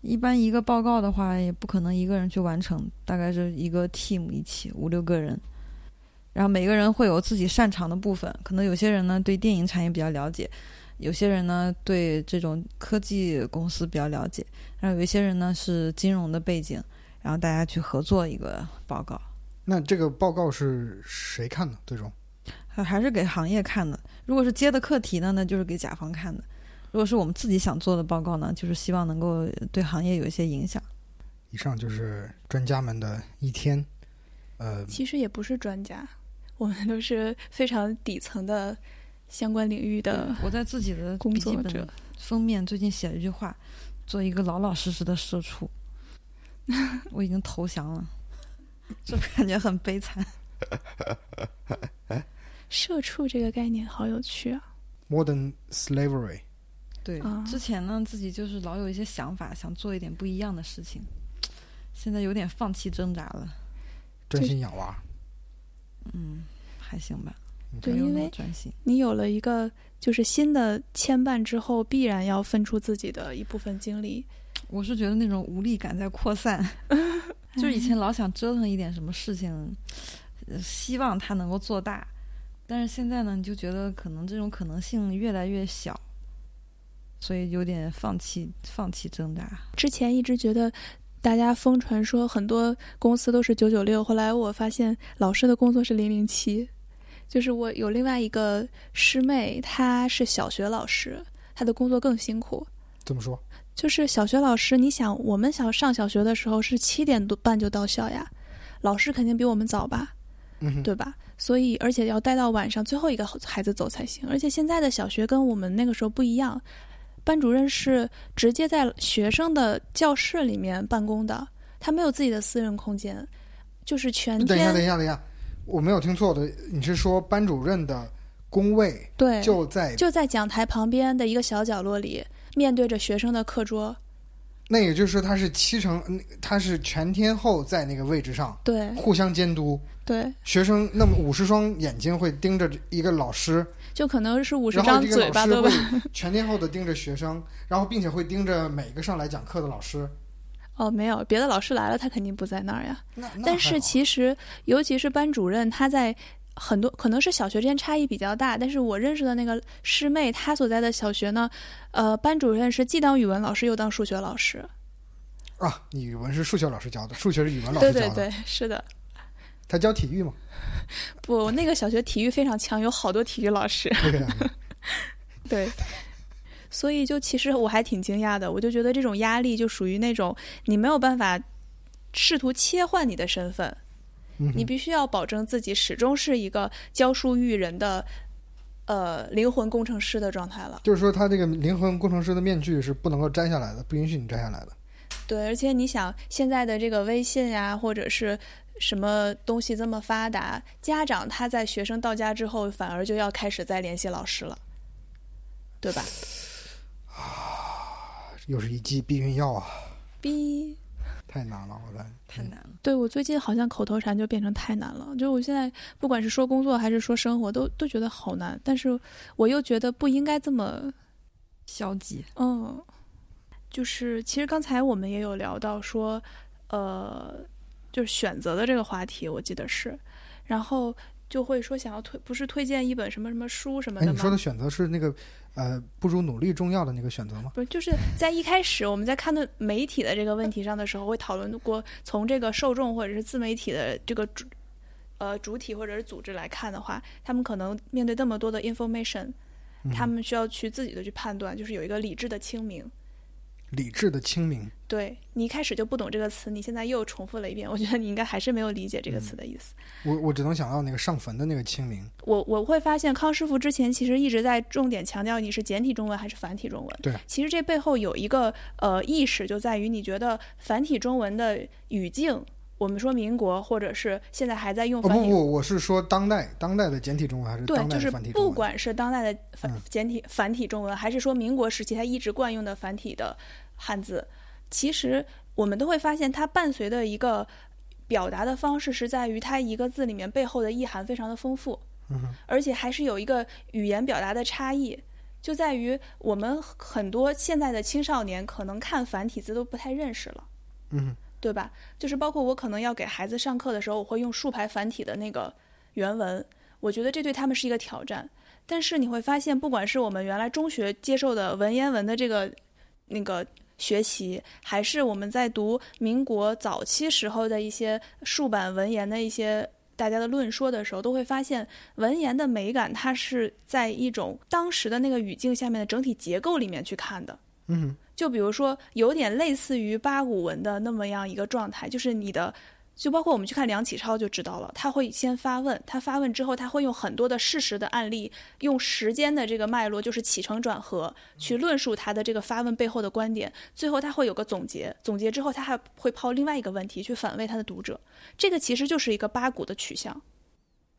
一般一个报告的话，也不可能一个人去完成，大概是一个 team 一起五六个人，然后每个人会有自己擅长的部分，可能有些人呢对电影产业比较了解，有些人呢对这种科技公司比较了解，然后有一些人呢是金融的背景，然后大家去合作一个报告。那这个报告是谁看的？最终还还是给行业看的。如果是接的课题呢，那就是给甲方看的；如果是我们自己想做的报告呢，就是希望能够对行业有一些影响。以上就是专家们的一天。呃，其实也不是专家，我们都是非常底层的相关领域的我在自己的工 笔记本作者。封面最近写了一句话：“做一个老老实实的社畜。”我已经投降了，就感觉很悲惨。社畜这个概念好有趣啊！modern slavery，对，啊之前呢自己就是老有一些想法，想做一点不一样的事情，现在有点放弃挣扎了。专心养娃。嗯，还行吧，对，因为专心。你有了一个就是新的牵绊之后，必然要分出自己的一部分精力。我是觉得那种无力感在扩散，就是以前老想折腾一点什么事情，呃希望它能够做大，但是现在呢，你就觉得可能这种可能性越来越小，所以有点放弃放弃挣扎。之前一直觉得大家疯传说很多公司都是九九六，后来我发现老师的工作是零零七。就是我有另外一个师妹，她是小学老师，她的工作更辛苦。怎么说，就是小学老师，你想我们小上小学的时候是七点多半就到校呀，老师肯定比我们早吧，嗯，对吧？所以而且要待到晚上最后一个孩子走才行。而且现在的小学跟我们那个时候不一样，班主任是直接在学生的教室里面办公的，他没有自己的私人空间，就是全等一下，等一下，等一下，我没有听错的，你是说班主任的工位对就在就在讲台旁边的一个小角落里，面对着学生的课桌。那也就是说他是七成，嗯他是全天候在那个位置上对。互相监督，对，学生那么五十双眼睛会盯着一个老师，就可能是五十张嘴巴都被会 全天候的盯着学生，然后并且会盯着每个上来讲课的老师。哦，没有别的老师来了，他肯定不在那儿呀。但是其实，尤其是班主任，他在很多可能是小学之间差异比较大，但是我认识的那个师妹，她所在的小学呢，呃，班主任是既当语文老师又当数学老师。啊，你语文是数学老师教的，数学是语文老师教的，对对，是的。他教体育嘛？不，那个小学体育非常强，有好多体育老师。对 所以就其实我还挺惊讶的，我就觉得这种压力就属于那种你没有办法试图切换你的身份，嗯你必须要保证自己始终是一个教书育人的呃灵魂工程师的状态了。就是说他这个灵魂工程师的面具是不能够摘下来的，不允许你摘下来的。对，而且你想现在的这个微信呀，或者是什么东西这么发达，家长他在学生到家之后，反而就要开始再联系老师了，对吧？啊又是一剂避孕药啊，逼。太难了，我感觉太难了。对我最近好像口头禅就变成太难了，就我现在不管是说工作还是说生活，都都觉得好难，但是我又觉得不应该这么，消极，嗯，就是其实刚才我们也有聊到说，呃，就是选择的这个话题，我记得是，然后就会说想要推，不是推荐一本什么什么书什么哎，的吗？你说的选择是那个呃，不如努力重要的那个选择吗？不是，就是在一开始我们在看的媒体的这个问题上的时候，会讨论过从这个受众或者是自媒体的这个主呃主体或者是组织来看的话，他们可能面对那么多的 information，嗯他们需要去自己的去判断，就是有一个理智的清明。理智的清明，对你一开始就不懂这个词，你现在又重复了一遍，我觉得你应该还是没有理解这个词的意思。我我只能想到那个上坟的那个清明。我我会发现康师傅之前其实一直在重点强调你是简体中文还是繁体中文。对，其实这背后有一个呃意识，就在于你觉得繁体中文的语境，我们说民国或者是现在还在用繁体，哦不不，我是说当代当代的简体中文还是对，当代就是的繁体中文？不管是当代的繁嗯简体繁体中文，还是说民国时期它一直惯用的繁体的汉字，其实我们都会发现它伴随的一个表达的方式是在于它一个字里面背后的意涵非常的丰富，而且还是有一个语言表达的差异。就在于我们很多现在的青少年可能看繁体字都不太认识了，嗯哼，对吧？就是包括我可能要给孩子上课的时候，我会用竖排繁体的那个原文，我觉得这对他们是一个挑战。但是你会发现，不管是我们原来中学接受的文言文的这个那个学习，还是我们在读民国早期时候的一些竖版文言的一些大家的论说的时候，都会发现文言的美感，它是在一种当时的那个语境下面的整体结构里面去看的。嗯就比如说，有点类似于八股文的那么样一个状态，就是你的，就包括我们去看梁启超就知道了，他会先发问，他发问之后，他会用很多的事实的案例，用时间的这个脉络，就是起承转合，去论述他的这个发问背后的观点，最后他会有个总结，总结之后他还会抛另外一个问题去反问他的读者，这个其实就是一个八股的取向。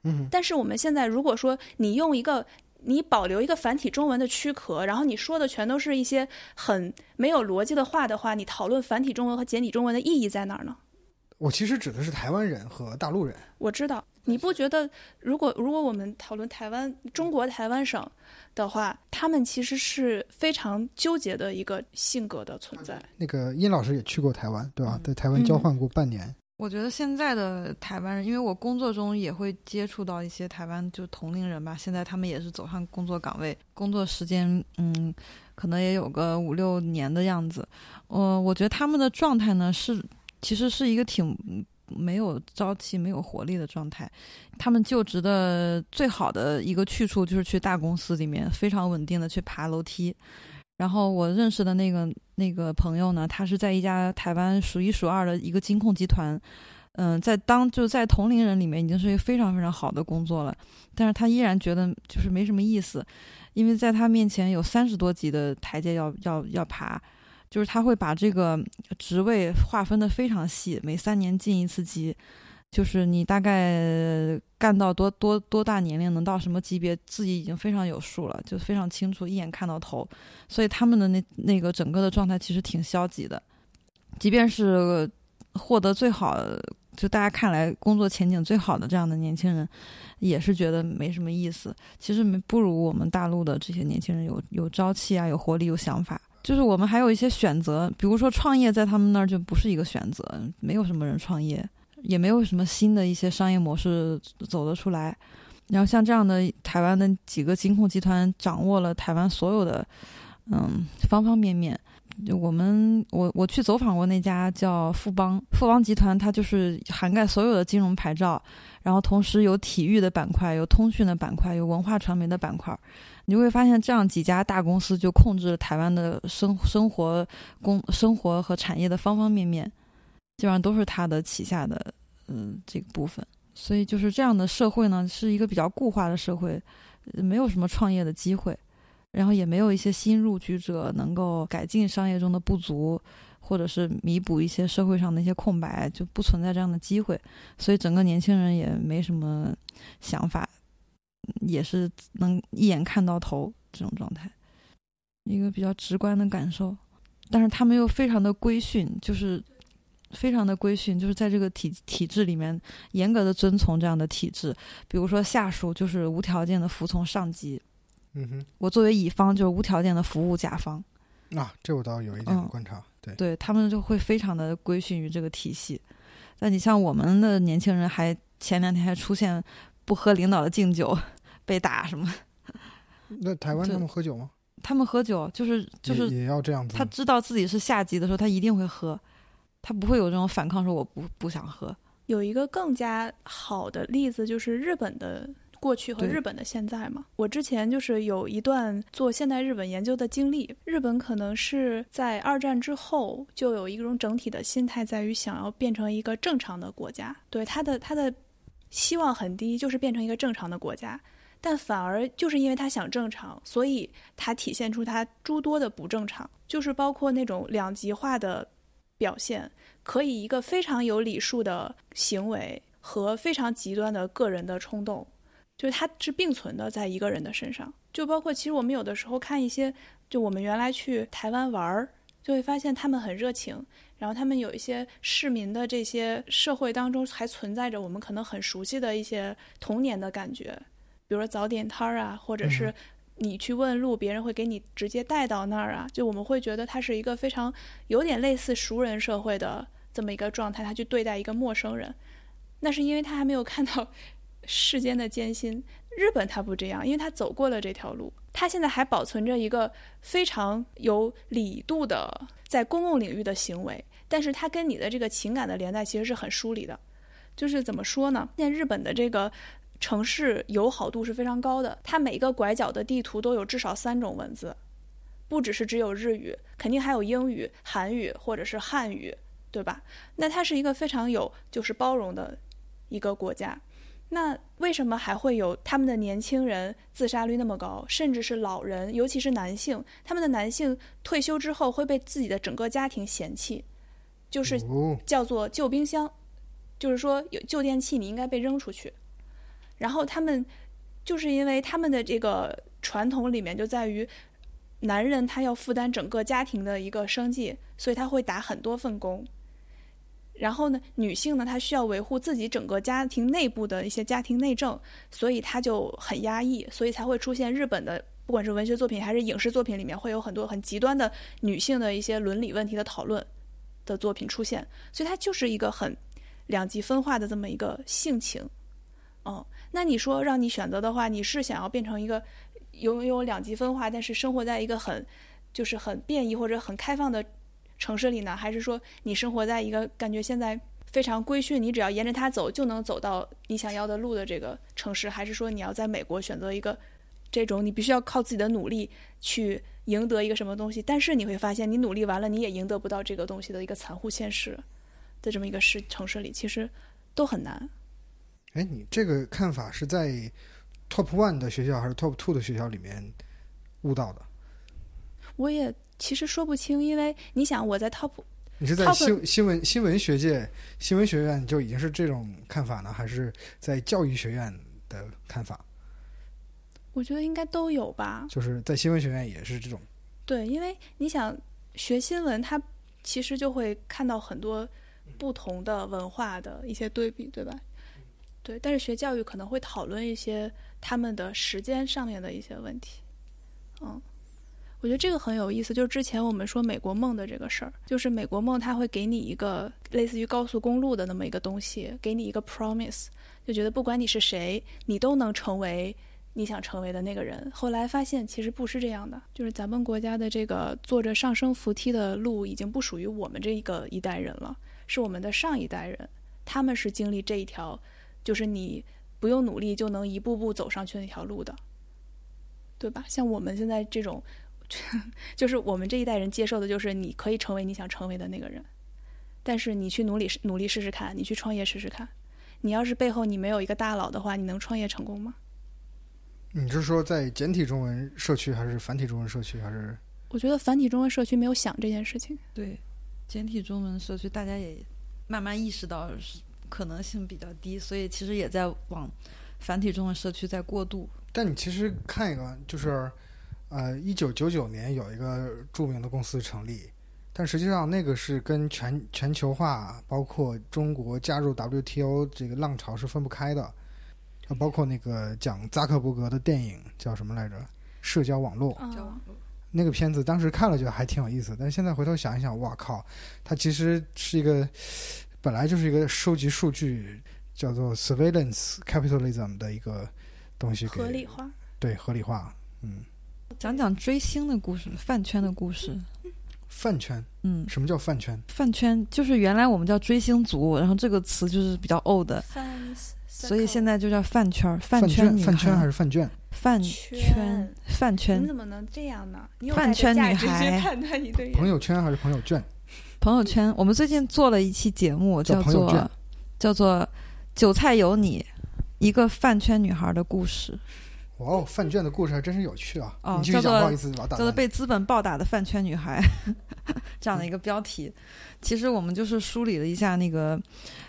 嗯。但是我们现在如果说你用一个你保留一个繁体中文的躯壳，然后你说的全都是一些很没有逻辑的话的话，你讨论繁体中文和简体中文的意义在哪儿呢？我其实指的是台湾人和大陆人。我知道，你不觉得如果如果我们讨论台湾中国台湾省的话，他们其实是非常纠结的一个性格的存在。那个殷老师也去过台湾，对吧？在台湾交换过半年。我觉得现在的台湾人，因为我工作中也会接触到一些台湾就同龄人吧，现在他们也是走上工作岗位，工作时间嗯，可能也有个五六年的样子。呃，我觉得他们的状态呢是，其实是一个挺没有朝气、没有活力的状态。他们就职的最好的一个去处就是去大公司里面非常稳定的去爬楼梯。然后我认识的那个那个朋友呢，他是在一家台湾数一数二的一个金控集团，嗯、在当就在同龄人里面已经是一个非常非常好的工作了，但是他依然觉得就是没什么意思，因为在他面前有三十多级的台阶要要要爬，就是他会把这个职位划分的非常细，每三年进一次级。就是你大概干到多多多大年龄，能到什么级别，自己已经非常有数了，就非常清楚，一眼看到头。所以他们的那那个整个的状态其实挺消极的，即便是获得最好，就大家看来工作前景最好的这样的年轻人，也是觉得没什么意思。其实没不如我们大陆的这些年轻人有有朝气啊，有活力，有想法。就是我们还有一些选择，比如说创业，在他们那儿就不是一个选择，没有什么人创业，也没有什么新的一些商业模式走得出来。然后像这样的台湾的几个金控集团掌握了台湾所有的嗯方方面面。我们我我去走访过那家叫富邦富邦集团，它就是涵盖所有的金融牌照，然后同时有体育的板块，有通讯的板块，有文化传媒的板块。你会发现，这样几家大公司就控制了台湾的生生活工生活和产业的方方面面，基本上都是它的旗下的嗯这个部分。所以就是这样的社会呢，是一个比较固化的社会，没有什么创业的机会，然后也没有一些新入局者能够改进商业中的不足，或者是弥补一些社会上的一些空白，就不存在这样的机会。所以整个年轻人也没什么想法，也是能一眼看到头这种状态，一个比较直观的感受。但是他们又非常的规训，就是非常的规训，就是在这个体体制里面严格的遵从这样的体制。比如说下属就是无条件的服从上级，嗯哼，我作为乙方就是无条件的服务甲方。啊，这我倒有一点嗯观察。对，对他们就会非常的规训于这个体系。但你像我们的年轻人，还前两天还出现不喝领导的敬酒被打什么，那台湾他们喝酒吗？他们喝酒就是就是也也要这样子。他知道自己是下级的时候，他一定会喝，他不会有这种反抗，说我不不想喝。有一个更加好的例子，就是日本的过去和日本的现在嘛。我之前就是有一段做现代日本研究的经历，日本可能是在二战之后就有一种整体的心态，在于想要变成一个正常的国家。对他的他的希望很低，就是变成一个正常的国家。但反而就是因为他想正常，所以他体现出他诸多的不正常，就是包括那种两极化的表现，可以一个非常有礼数的行为和非常极端的个人的冲动，就是它是并存的在一个人的身上。就包括其实我们有的时候看一些，就我们原来去台湾玩儿，就会发现他们很热情，然后他们有一些市民的这些社会当中还存在着我们可能很熟悉的一些童年的感觉，比如说早点摊儿啊，或者是嗯你去问路，别人会给你直接带到那儿啊，就我们会觉得他是一个非常有点类似熟人社会的这么一个状态，他去对待一个陌生人，那是因为他还没有看到 世间的艰辛。日本他不这样，因为他走过了这条路，他现在还保存着一个非常有理度的在公共领域的行为，但是他跟你的这个情感的连带其实是很疏离的。就是怎么说呢？现在日本的这个城市友好度是非常高的，它每一个拐角的地图都有至少三种文字，不只是只有日语，肯定还有英语、韩语或者是汉语，对吧？那它是一个非常有就是包容的一个国家。那为什么还会有他们的年轻人自杀率那么高，甚至是老人，尤其是男性，他们的男性退休之后会被自己的整个家庭嫌弃，就是哦，叫做旧冰箱，就是说有旧电器你应该被扔出去。然后他们就是因为他们的这个传统里面就在于，男人他要负担整个家庭的一个生计，所以他会打很多份工。然后呢，女性呢，她需要维护自己整个家庭内部的一些家庭内政，所以她就很压抑，所以才会出现日本的不管是文学作品还是影视作品里面会有很多很极端的女性的一些伦理问题的讨论的作品出现，所以它就是一个很两极分化的这么一个性情。嗯，那你说让你选择的话，你是想要变成一个拥有两极分化，但是生活在一个很就是很变异或者很开放的城市里呢，还是说你生活在一个感觉现在非常规训，你只要沿着它走就能走到你想要的路的这个城市，还是说你要在美国选择一个这种你必须要靠自己的努力去赢得一个什么东西，但是你会发现你努力完了你也赢得不到这个东西的一个残酷现实的这么一个市城市里，其实都很难。哎，你这个看法是在 Top One 的学校还是 Top Two 的学校里面悟到的？我也其实说不清，因为你想我在 Top 你是在新新闻新闻学界、新闻学院就已经是这种看法呢，还是在教育学院的看法？我觉得应该都有吧。就是在新闻学院也是这种。对，因为你想学新闻，它其实就会看到很多不同的文化的一些对比，对吧？对，但是学教育可能会讨论一些他们的时间上面的一些问题。嗯，我觉得这个很有意思。就是之前我们说美国梦的这个事儿，就是美国梦它会给你一个类似于高速公路的那么一个东西，给你一个 promise，就觉得不管你是谁，你都能成为你想成为的那个人。后来发现其实不是这样的，就是咱们国家的这个坐着上升扶梯的路已经不属于我们这一个一代人了，是我们的上一代人，他们是经历这一条，就是你不用努力就能一步步走上去那条路的，对吧？像我们现在这种，就是我们这一代人接受的就是你可以成为你想成为的那个人，但是你去努力努力试试看，你去创业试试看，你要是背后你没有一个大佬的话，你能创业成功吗？你是说在简体中文社区，还是繁体中文社区，还是我觉得繁体中文社区没有想这件事情。对，简体中文社区大家也慢慢意识到是可能性比较低，所以其实也在往繁体中文社区在过渡。但你其实看一个，就是呃，一九九九年有一个著名的公司成立，但实际上那个是跟全全球化，包括中国加入 WTO 这个浪潮是分不开的。啊，包括那个讲扎克伯格的电影叫什么来着？社交网络嗯交网络那个片子，当时看了觉得还挺有意思，但是现在回头想一想，哇靠，它其实是一个本来就是一个收集数据叫做 surveillance capitalism 的一个东西给合理化。对合理化，嗯，讲讲追星的故事，饭圈的故事。饭圈，嗯，什么叫饭圈？饭圈就是原来我们叫追星族，然后这个词就是比较 old 的，所以现在就叫饭圈。饭饭圈女饭圈还是饭圈？饭圈饭圈你怎么能这样呢？你有饭圈女孩朋友圈还是朋友圈？朋友圈。我们最近做了一期节目，叫做叫做“韭菜有你”，一个饭圈女孩的故事，哇哦，饭圈的故事还真是有趣啊！哦叫做不好意思，老打断你。叫做被资本暴打的饭圈女孩 这样的一个标题。其实我们就是梳理了一下那个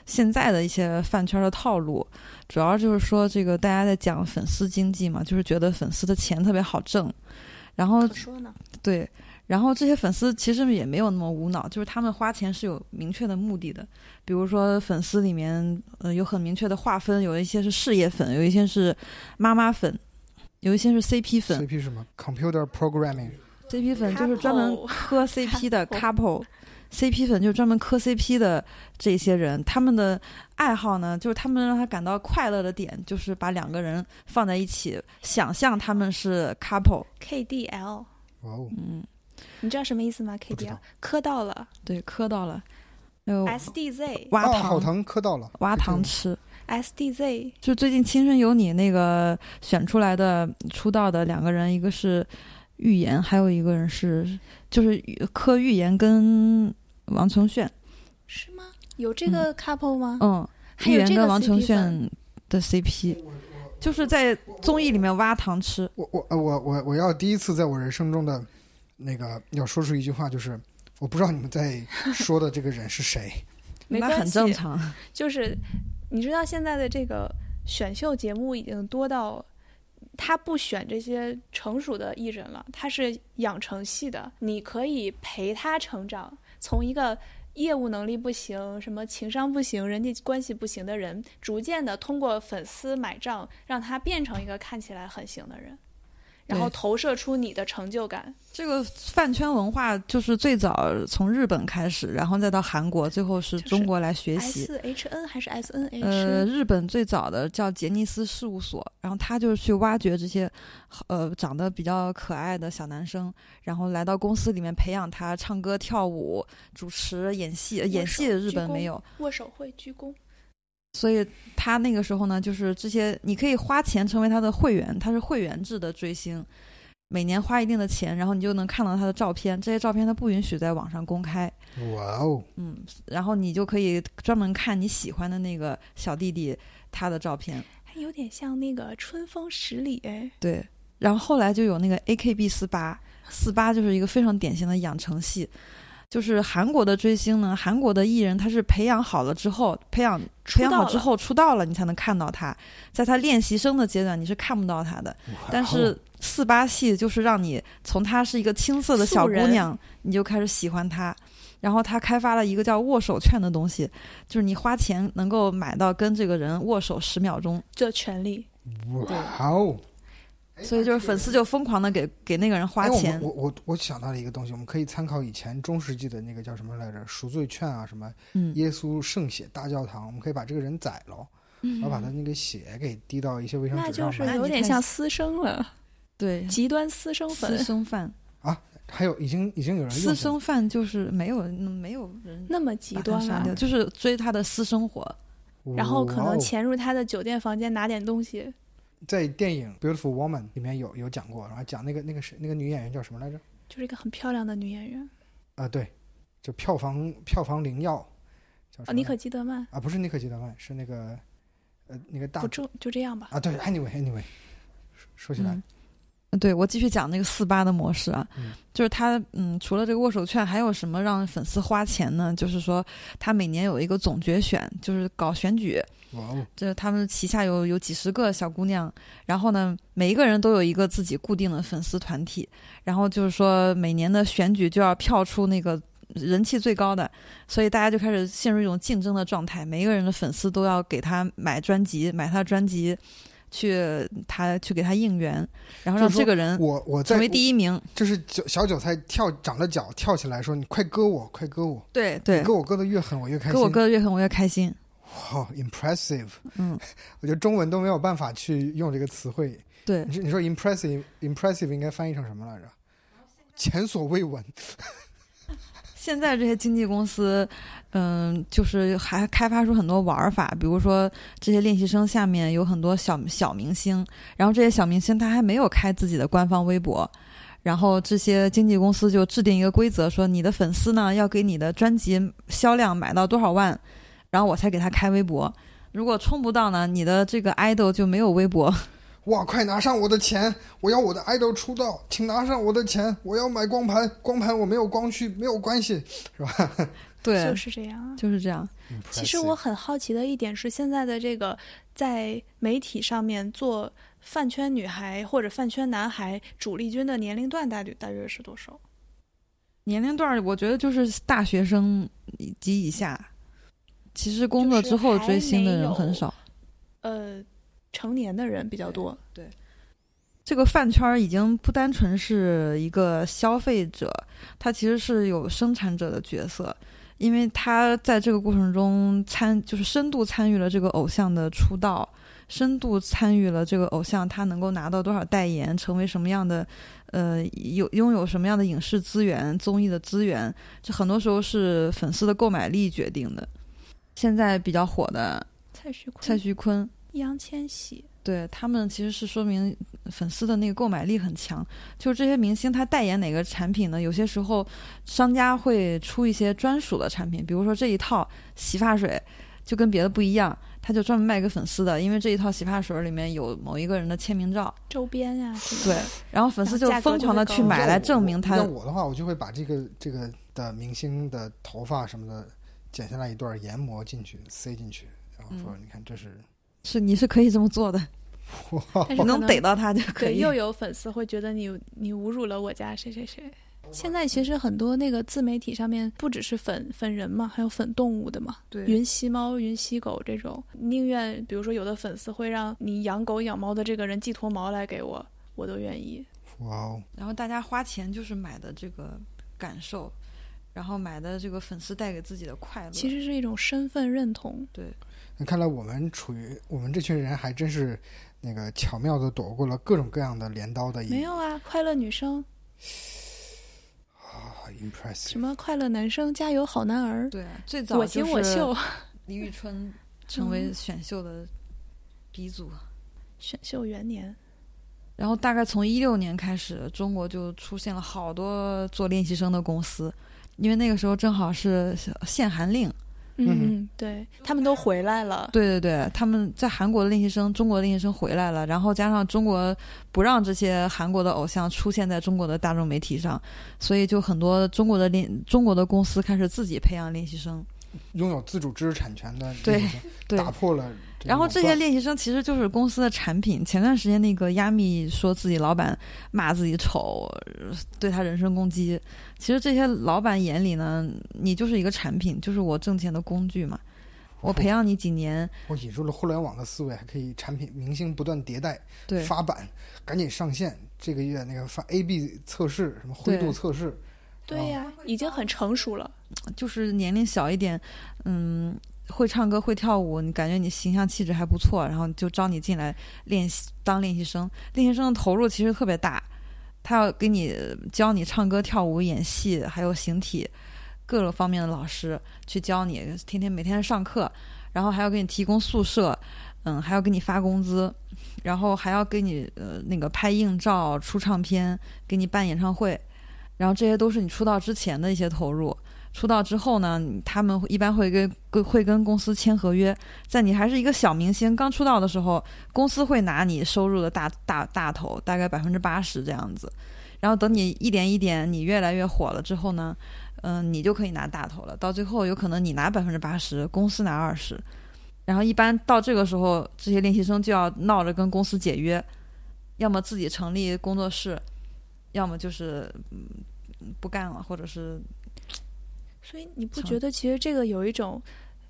现在的一些饭圈的套路，主要就是说这个大家在讲粉丝经济嘛，就是觉得粉丝的钱特别好挣，然后说呢。对，然后这些粉丝其实也没有那么无脑，就是他们花钱是有明确的目的的。比如说粉丝里面，呃，有很明确的划分，有一些是事业粉，有一些是妈妈粉，有一些是 CP 粉。CP 什么？Computer Programming。CP 粉就是专门磕 CP 的 couple。CP 粉就是专门磕 CP 的这些人，他们的爱好呢，就是他们让他感到快乐的点，就是把两个人放在一起，想象他们是 couple。KDL，哇哦，嗯，你知道什么意思吗不知道？KDL 磕到了，对，磕到了。还有 SDZ 挖啊，糖好糖磕到了，挖糖吃。SDZ 就最近《青春有你》那个选出来的出道的两个人，一个是预言，还有一个人是就是柯预言跟王承炫。是吗？有这个 couple 吗？嗯，预言还有这个跟王承炫的 CP，就是在综艺里面挖糖吃。我我呃我我我要第一次在我人生中的那个要说出一句话，就是我不知道你们在 说的这个人是谁。那没关系很正常。就是你知道现在的这个选秀节目已经多到，他不选这些成熟的艺人了，他是养成系的，你可以陪他成长，从一个。业务能力不行，什么情商不行，人际关系不行的人，逐渐的通过粉丝买账，让他变成一个看起来很行的人，然后投射出你的成就感。这个饭圈文化就是最早从日本开始，然后再到韩国，最后是中国来学习。S H N 还是 S N H？、呃，日本最早的叫杰尼斯事务所，然后他就是去挖掘这些，呃，长得比较可爱的小男生，然后来到公司里面培养他唱歌、跳舞、主持、演戏。呃演戏的日本没有，握手会鞠躬。所以他那个时候呢，就是这些你可以花钱成为他的会员，他是会员制的追星，每年花一定的钱，然后你就能看到他的照片。这些照片他不允许在网上公开，哇哦，嗯，然后你就可以专门看你喜欢的那个小弟弟他的照片。还有点像那个春风十里哎，对，然后后来就有那个 AKB 四八，四八就是一个非常典型的养成系，就是韩国的追星呢，韩国的艺人他是培养好了之后，培养培养好之后出道了，你才能看到他，在他练习生的阶段你是看不到他的，但是四八系就是让你从她是一个青涩的小姑娘，你就开始喜欢她。然后他开发了一个叫握手券的东西，就是你花钱能够买到跟这个人握手十秒钟，这权利哇哦，所以就是粉丝就疯狂的给给那个人花钱。们我我我想到了一个东西，我们可以参考以前中世纪的那个叫什么来着，赎罪券啊，什么嗯，耶稣圣血大教堂，我们可以把这个人宰了，然后把他那个血给滴到一些卫生纸上就是。有点像私生了，对，极端私生粉私，生饭啊，还有已经已经有人私生饭就是没有没有人那么极端啊，！就是追他的私生活。然后可能潜入他的酒店房间拿点东西，在电影《Beautiful Woman》里面有有讲过，然后讲那个那个是那个女演员叫什么来着？就是一个很漂亮的女演员啊、对，就票房票房灵药，叫什啊，么来妮可基德曼。啊，不是妮可基德曼，是那个呃那个大不就就这样吧。啊，对，anyway anyway，说说起来，嗯对我继续讲那个四八的模式啊，嗯就是他嗯，除了这个握手券，还有什么让粉丝花钱呢？就是说他每年有一个总决选，就是搞选举，哇哦，这他们旗下有有几十个小姑娘，然后呢，每一个人都有一个自己固定的粉丝团体，然后就是说每年的选举就要票出那个人气最高的，所以大家就开始陷入一种竞争的状态，每一个人的粉丝都要给他买专辑，买他的专辑，去他去给他应援，然后让这个人我我在成为第一名。就是韭小韭菜跳长了脚跳起来说你快割我，快割我，对对，割我割的越狠我越开心，割我割的越狠，我越开心。哇，impressive，嗯，我觉得中文都没有办法去用这个词汇。对你，说你说 impressive impressive 应该翻译成什么来着？前所未闻。现在这些经纪公司，嗯，就是还开发出很多玩法，比如说这些练习生下面有很多小小明星，然后这些小明星他还没有开自己的官方微博，然后这些经纪公司就制定一个规则，说你的粉丝呢要给你的专辑销量买到多少万，然后我才给他开微博。如果冲不到呢，你的这个 idol 就没有微博。哇！快拿上我的钱！我要我的 idol 出道，请拿上我的钱！我要买光盘，光盘我没有光驱，没有关系，是吧？对，就是这样啊。就是这样。其实我很好奇的一点是，现在的这个在媒体上面做饭圈女孩或者饭圈男孩主力军的年龄段大约大约是多少？年龄段，我觉得就是大学生及以下。其实工作之后追星的人很少。呃，成年的人比较多。对这个饭圈儿已经不单纯是一个消费者，它其实是有生产者的角色，因为他在这个过程中参就是深度参与了这个偶像的出道、深度参与了这个偶像他能够拿到多少代言，成为什么样的，呃，有拥有什么样的影视资源、综艺的资源，这很多时候是粉丝的购买力决定的。现在比较火的蔡徐坤、蔡徐坤、易烊千玺，对他们其实是说明粉丝的那个购买力很强。就是这些明星他代言哪个产品呢？有些时候商家会出一些专属的产品，比如说这一套洗发水就跟别的不一样，他就专门卖给粉丝的，因为这一套洗发水里面有某一个人的签名照。周边呀、对，然后粉丝就疯狂的去买来证明他要我的话，我就会把这个这个的明星的头发什么的剪下来一段研磨进去，塞进去，然后说：“嗯你看，这是是你是可以这么做的，但是能你能逮到他就可，以。又有粉丝会觉得你你侮辱了我家谁谁谁。现在其实很多那个自媒体上面不只是粉粉人嘛，还有粉动物的嘛，对云吸猫、云吸狗这种，宁愿比如说有的粉丝会让你养狗养猫的这个人寄坨毛来给我，我都愿意。哇哦，然后大家花钱就是买的这个感受，然后买的这个粉丝带给自己的快乐。其实是一种身份认同。那看来我们处于我们这群人还真是那个巧妙的躲过了各种各样的镰刀的没有啊，快乐女生，啊，impressive 什。么快乐男生，加油好男儿，对，最早我行我秀，李宇春成为选秀的鼻祖。选秀元年。然后大概从一六年开始，中国就出现了好多做练习生的公司，因为那个时候正好是限韩令。嗯嗯，对他们都回来了。对对对，他们在韩国的练习生，中国的练习生回来了，然后加上中国不让这些韩国的偶像出现在中国的大众媒体上，所以就很多中国的练中国的公司开始自己培养练习生。拥有自主知识产权的对对，打破了这个然后这些练习生其实就是公司的产品。前段时间那个亚米说自己老板骂自己丑，呃对他人身攻击。其实这些老板眼里呢，你就是一个产品，就是我挣钱的工具嘛。我培养你几年，我引入了互联网的思维，还可以产品明星不断迭代，对发版，赶紧上线。这个月那个发 A/B 测试，什么灰度测试，对呀、已经很成熟了。就是年龄小一点，嗯，会唱歌会跳舞，你感觉你形象气质还不错，然后就招你进来练习当练习生。练习生的投入其实特别大，他要给你教你唱歌、跳舞、演戏，还有形体各个方面的老师去教你，天天每天上课，然后还要给你提供宿舍，嗯，还要给你发工资，然后还要给你呃那个拍硬照、出唱片，给你办演唱会，然后这些都是你出道之前的一些投入。出道之后呢，他们一般会跟会跟公司签合约，在你还是一个小明星刚出道的时候，公司会拿你收入的大大大头，大概百分之八十这样子。然后等你一点一点你越来越火了之后呢，嗯、你就可以拿大头了。到最后有可能你拿百分之八十，公司拿二十。然后一般到这个时候，这些练习生就要闹着跟公司解约，要么自己成立工作室，要么就是不干了，或者是所以你不觉得其实这个有一种，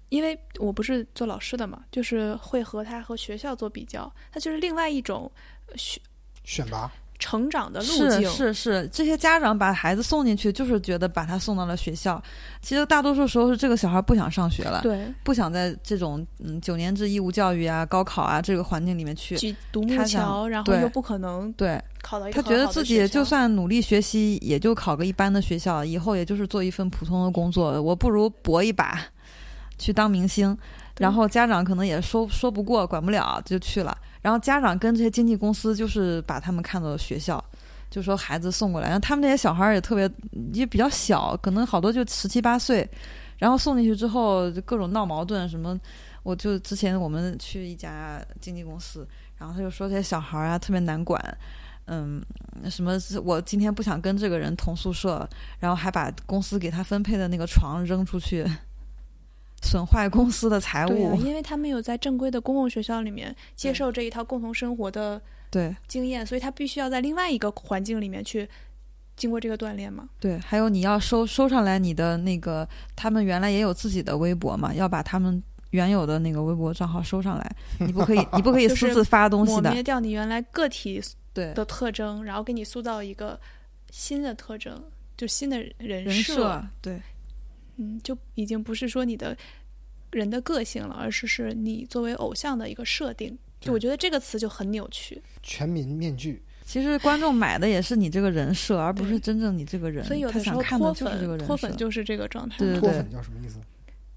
因为我不是做老师的嘛，就是会和他和学校做比较，它就是另外一种选选拔成长的路径。是是，这些家长把孩子送进去，就是觉得把他送到了学校。其实大多数时候是这个小孩不想上学了，对，不想在这种嗯九年制义务教育啊、高考啊这个环境里面去。举独木桥，然后对又不可能对考到一个他觉得自己就算努力学习，也就考个一般的学校，以后也就是做一份普通的工作。我不如搏一把，去当明星。然后家长可能也说说不过，管不了，就去了。然后家长跟这些经纪公司就是把他们看作学校，就说孩子送过来，然后他们那些小孩儿也特别也比较小，可能好多就十七八岁，然后送进去之后就各种闹矛盾什么。我就之前我们去一家经纪公司，然后他就说这些小孩儿啊特别难管，嗯，什么我今天不想跟这个人同宿舍，然后还把公司给他分配的那个床扔出去，损坏公司的财务啊物。因为他没有在正规的公共学校里面接受这一套共同生活的对经验，所以他必须要在另外一个环境里面去经过这个锻炼嘛。对，还有你要收收上来你的那个，他们原来也有自己的微博嘛，要把他们原有的那个微博账号收上来，你不可以，你不可以私自发东西抹的。灭掉你原来个体对，的特征，然后给你塑造一个新的特征，就新的人人设对嗯，就已经不是说你的人的个性了，而是是你作为偶像的一个设定。就我觉得这个词就很扭曲，全民面具，其实观众买的也是你这个人设，而不是真正你这个人。所以有他想的时候脱看的就是这个粉，人设。脱粉就是这个状态，对对对脱粉叫什么意思？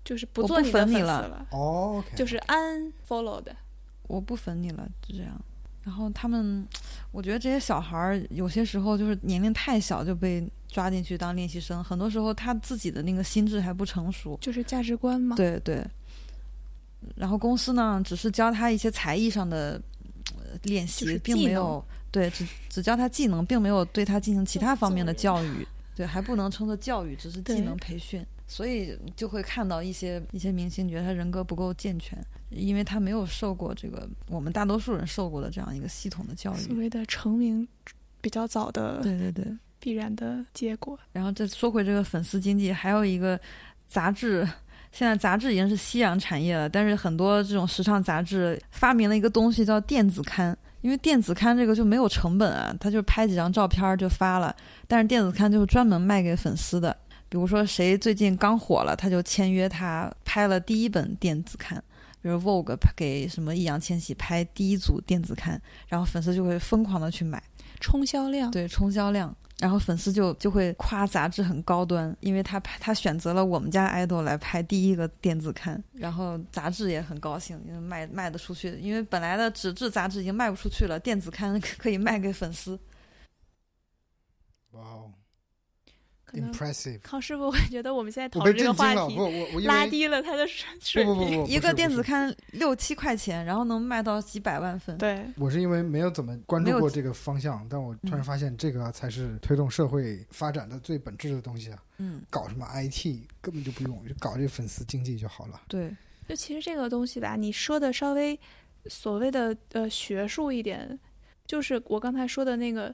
就是不做你的粉丝了了，哦，OK，就是 unfollowed。我不粉你了，就这样。然后他们，我觉得这些小孩儿有些时候就是年龄太小就被抓进去当练习生，很多时候他自己的那个心智还不成熟。就是价值观嘛。对对。然后公司呢，只是教他一些才艺上的呃练习，就是并没有对只只教他技能，并没有对他进行其他方面的教育。对，还不能称作教育，只是技能培训。所以就会看到一些一些明星觉得他人格不够健全，因为他没有受过这个我们大多数人受过的这样一个系统的教育。所谓的成名比较早的对对对。必然的结果。然后再说回这个粉丝经济，还有一个杂志，现在杂志已经是夕阳产业了，但是很多这种时尚杂志发明了一个东西叫电子刊。因为电子刊这个就没有成本啊，他就拍几张照片儿就发了。但是电子刊就是专门卖给粉丝的，比如说谁最近刚火了，他就签约他拍了第一本电子刊，比如 Vogue 给什么易烊千玺拍第一组电子刊，然后粉丝就会疯狂的去买。冲销量，对冲销量，然后粉丝就就会夸杂志很高端，因为他拍他选择了我们家 idol 来拍第一个电子刊，然后杂志也很高兴，因为卖卖得出去，因为本来的纸质杂志已经卖不出去了，电子刊 可以卖给粉丝。哇哦可能，impressive！康师傅我觉得我们现在讨论这个话题，我我拉低了他的水水平。不不不不，一个电子。刊六七块钱，然后能卖到几百万份。对，我是因为没有怎么关注过这个方向，但我突然嗯发现这个才是推动社会发展的最本质的东西啊！嗯，搞什么 IT 根本就不用，就搞这粉丝经济就好了。对，就其实这个东西吧，你说的稍微所谓的呃学术一点，就是我刚才说的那个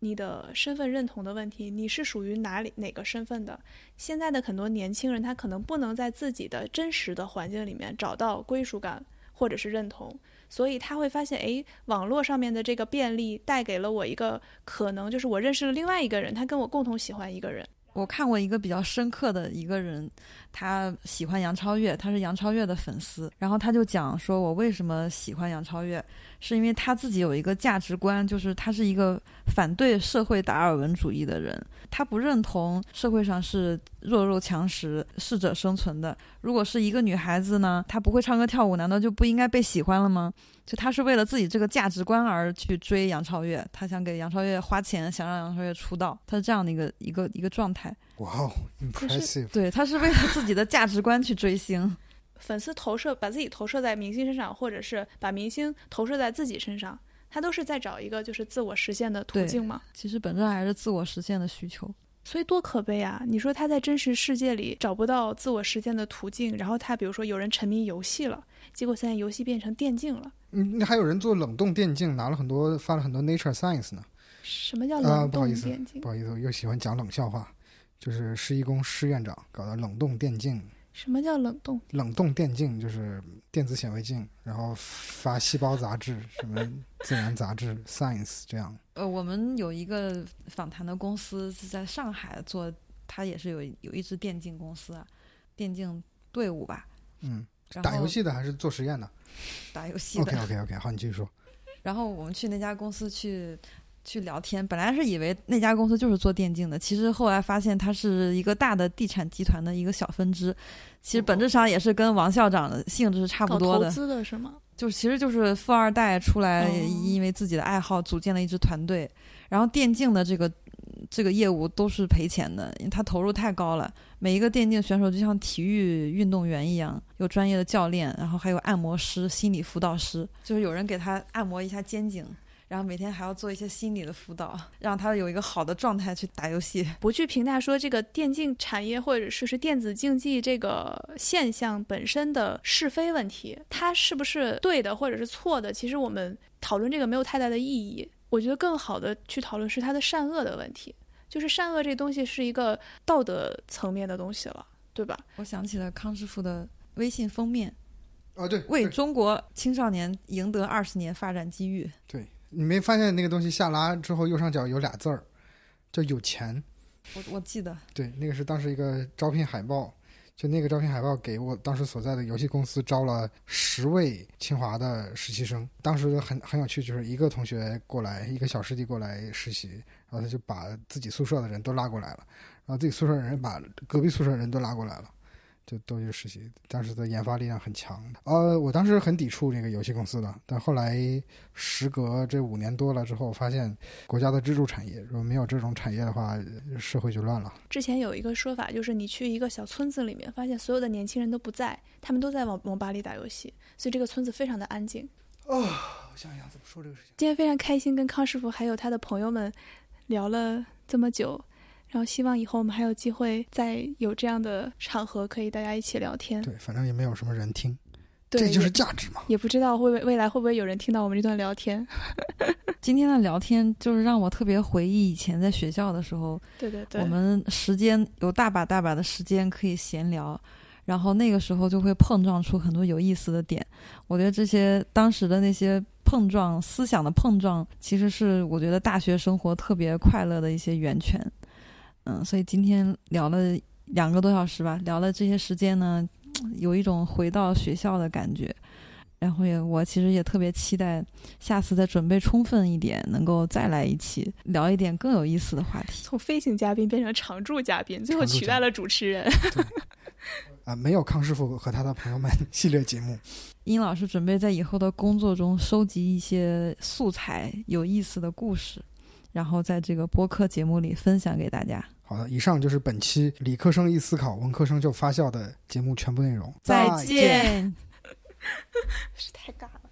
你的身份认同的问题，你是属于哪里哪个身份的？现在的很多年轻人，他可能不能在自己的真实的环境里面找到归属感或者是认同，所以他会发现，哎，网络上面的这个便利带给了我一个可能，就是我认识了另外一个人，他跟我共同喜欢一个人。我看过一个比较深刻的一个人，他喜欢杨超越，他是杨超越的粉丝，然后他就讲说，我为什么喜欢杨超越，是因为他自己有一个价值观，就是他是一个反对社会达尔文主义的人，他不认同社会上是弱肉强食、适者生存的。如果是一个女孩子呢，她不会唱歌跳舞，难道就不应该被喜欢了吗？就他是为了自己这个价值观而去追杨超越，他想给杨超越花钱，想让杨超越出道，他是这样的一个一个一个状态。哇哦，impressive！对，他是为了自己的价值观去追星。粉丝投射，把自己投射在明星身上，或者是把明星投射在自己身上，他都是在找一个就是自我实现的途径嘛。其实本质上还是自我实现的需求。所以多可悲啊！你说他在真实世界里找不到自我实现的途径，然后他比如说有人沉迷游戏了，结果现在游戏变成电竞了。嗯，还有人做冷冻电竞，拿了很多发了很多 Nature Science 呢。什么叫啊，冷冻不好意思电竞？不好意思，我又喜欢讲冷笑话，就是施一公施院长搞的冷冻电竞。什么叫冷冻？冷冻电竞就是电子显微镜，然后发细胞杂志，什么自然杂志 Science 这样。呃，我们有一个访谈的公司是在上海做，它也是有有一支电竞公司啊，电竞队伍吧。嗯，打游戏的还是做实验的打游戏的。？OK OK OK，好，你继续说。然后我们去那家公司去去聊天，本来是以为那家公司就是做电竞的，其实后来发现它是一个大的地产集团的一个小分支，其实本质上也是跟王校长的性质是差不多的，资的是吗？就是其实就是富二代出来，哦因为自己的爱好组建了一支团队，然后电竞的这个这个业务都是赔钱的，因为他投入太高了。每一个电竞选手就像体育运动员一样，有专业的教练，然后还有按摩师、心理辅导师，就是有人给他按摩一下肩颈。然后每天还要做一些心理的辅导，让他有一个好的状态去打游戏。不去评价说这个电竞产业或者是是电子竞技这个现象本身的是非问题，它是不是对的或者是错的，其实我们讨论这个没有太大的意义。我觉得更好的去讨论是它的善恶的问题，就是善恶这东西是一个道德层面的东西了，对吧？我想起了康师傅的微信封面，啊，对，为中国青少年赢得二十年发展机遇。对，你没发现那个东西下拉之后右上角有俩字儿，叫有钱。我我记得，对，那个是当时一个招聘海报，就那个招聘海报给我当时所在的游戏公司招了十位清华的实习生，当时很很有趣，就是一个同学过来，一个小师弟过来实习，然后他就把自己宿舍的人都拉过来了，然后自己宿舍的人把隔壁宿舍的人都拉过来了。就都去实习，当时的研发力量很强。呃，我当时很抵触这个游戏公司的，但后来时隔这五年多了之后，发现国家的支柱产业，如果没有这种产业的话，社会就乱了。之前有一个说法，就是你去一个小村子里面，发现所有的年轻人都不在，他们都在网网吧里打游戏，所以这个村子非常的安静。哦，我想想怎么说这个事情。今天非常开心，跟康师傅还有他的朋友们聊了这么久。然后希望以后我们还有机会再有这样的场合，可以大家一起聊天。对，反正也没有什么人听，这就是价值嘛。也不知道会未来会不会有人听到我们这段聊天。今天的聊天就是让我特别回忆以前在学校的时候，对对对，我们时间有大把大把的时间可以闲聊，然后那个时候就会碰撞出很多有意思的点。我觉得这些当时的那些碰撞思想的碰撞，其实是我觉得大学生活特别快乐的一些源泉。嗯，所以今天聊了两个多小时吧，聊了这些时间呢，有一种回到学校的感觉。然后也，我其实也特别期待下次再准备充分一点，能够再来一期聊一点更有意思的话题。从飞行嘉宾变成常驻嘉宾，最后取代了主持人。啊，没有康师傅和他的朋友们系列节目。殷老师准备在以后的工作中收集一些素材，有意思的故事，然后在这个播客节目里分享给大家。好的，以上就是本期理科生一思考，文科生就发笑的节目全部内容。再见，是太尬了。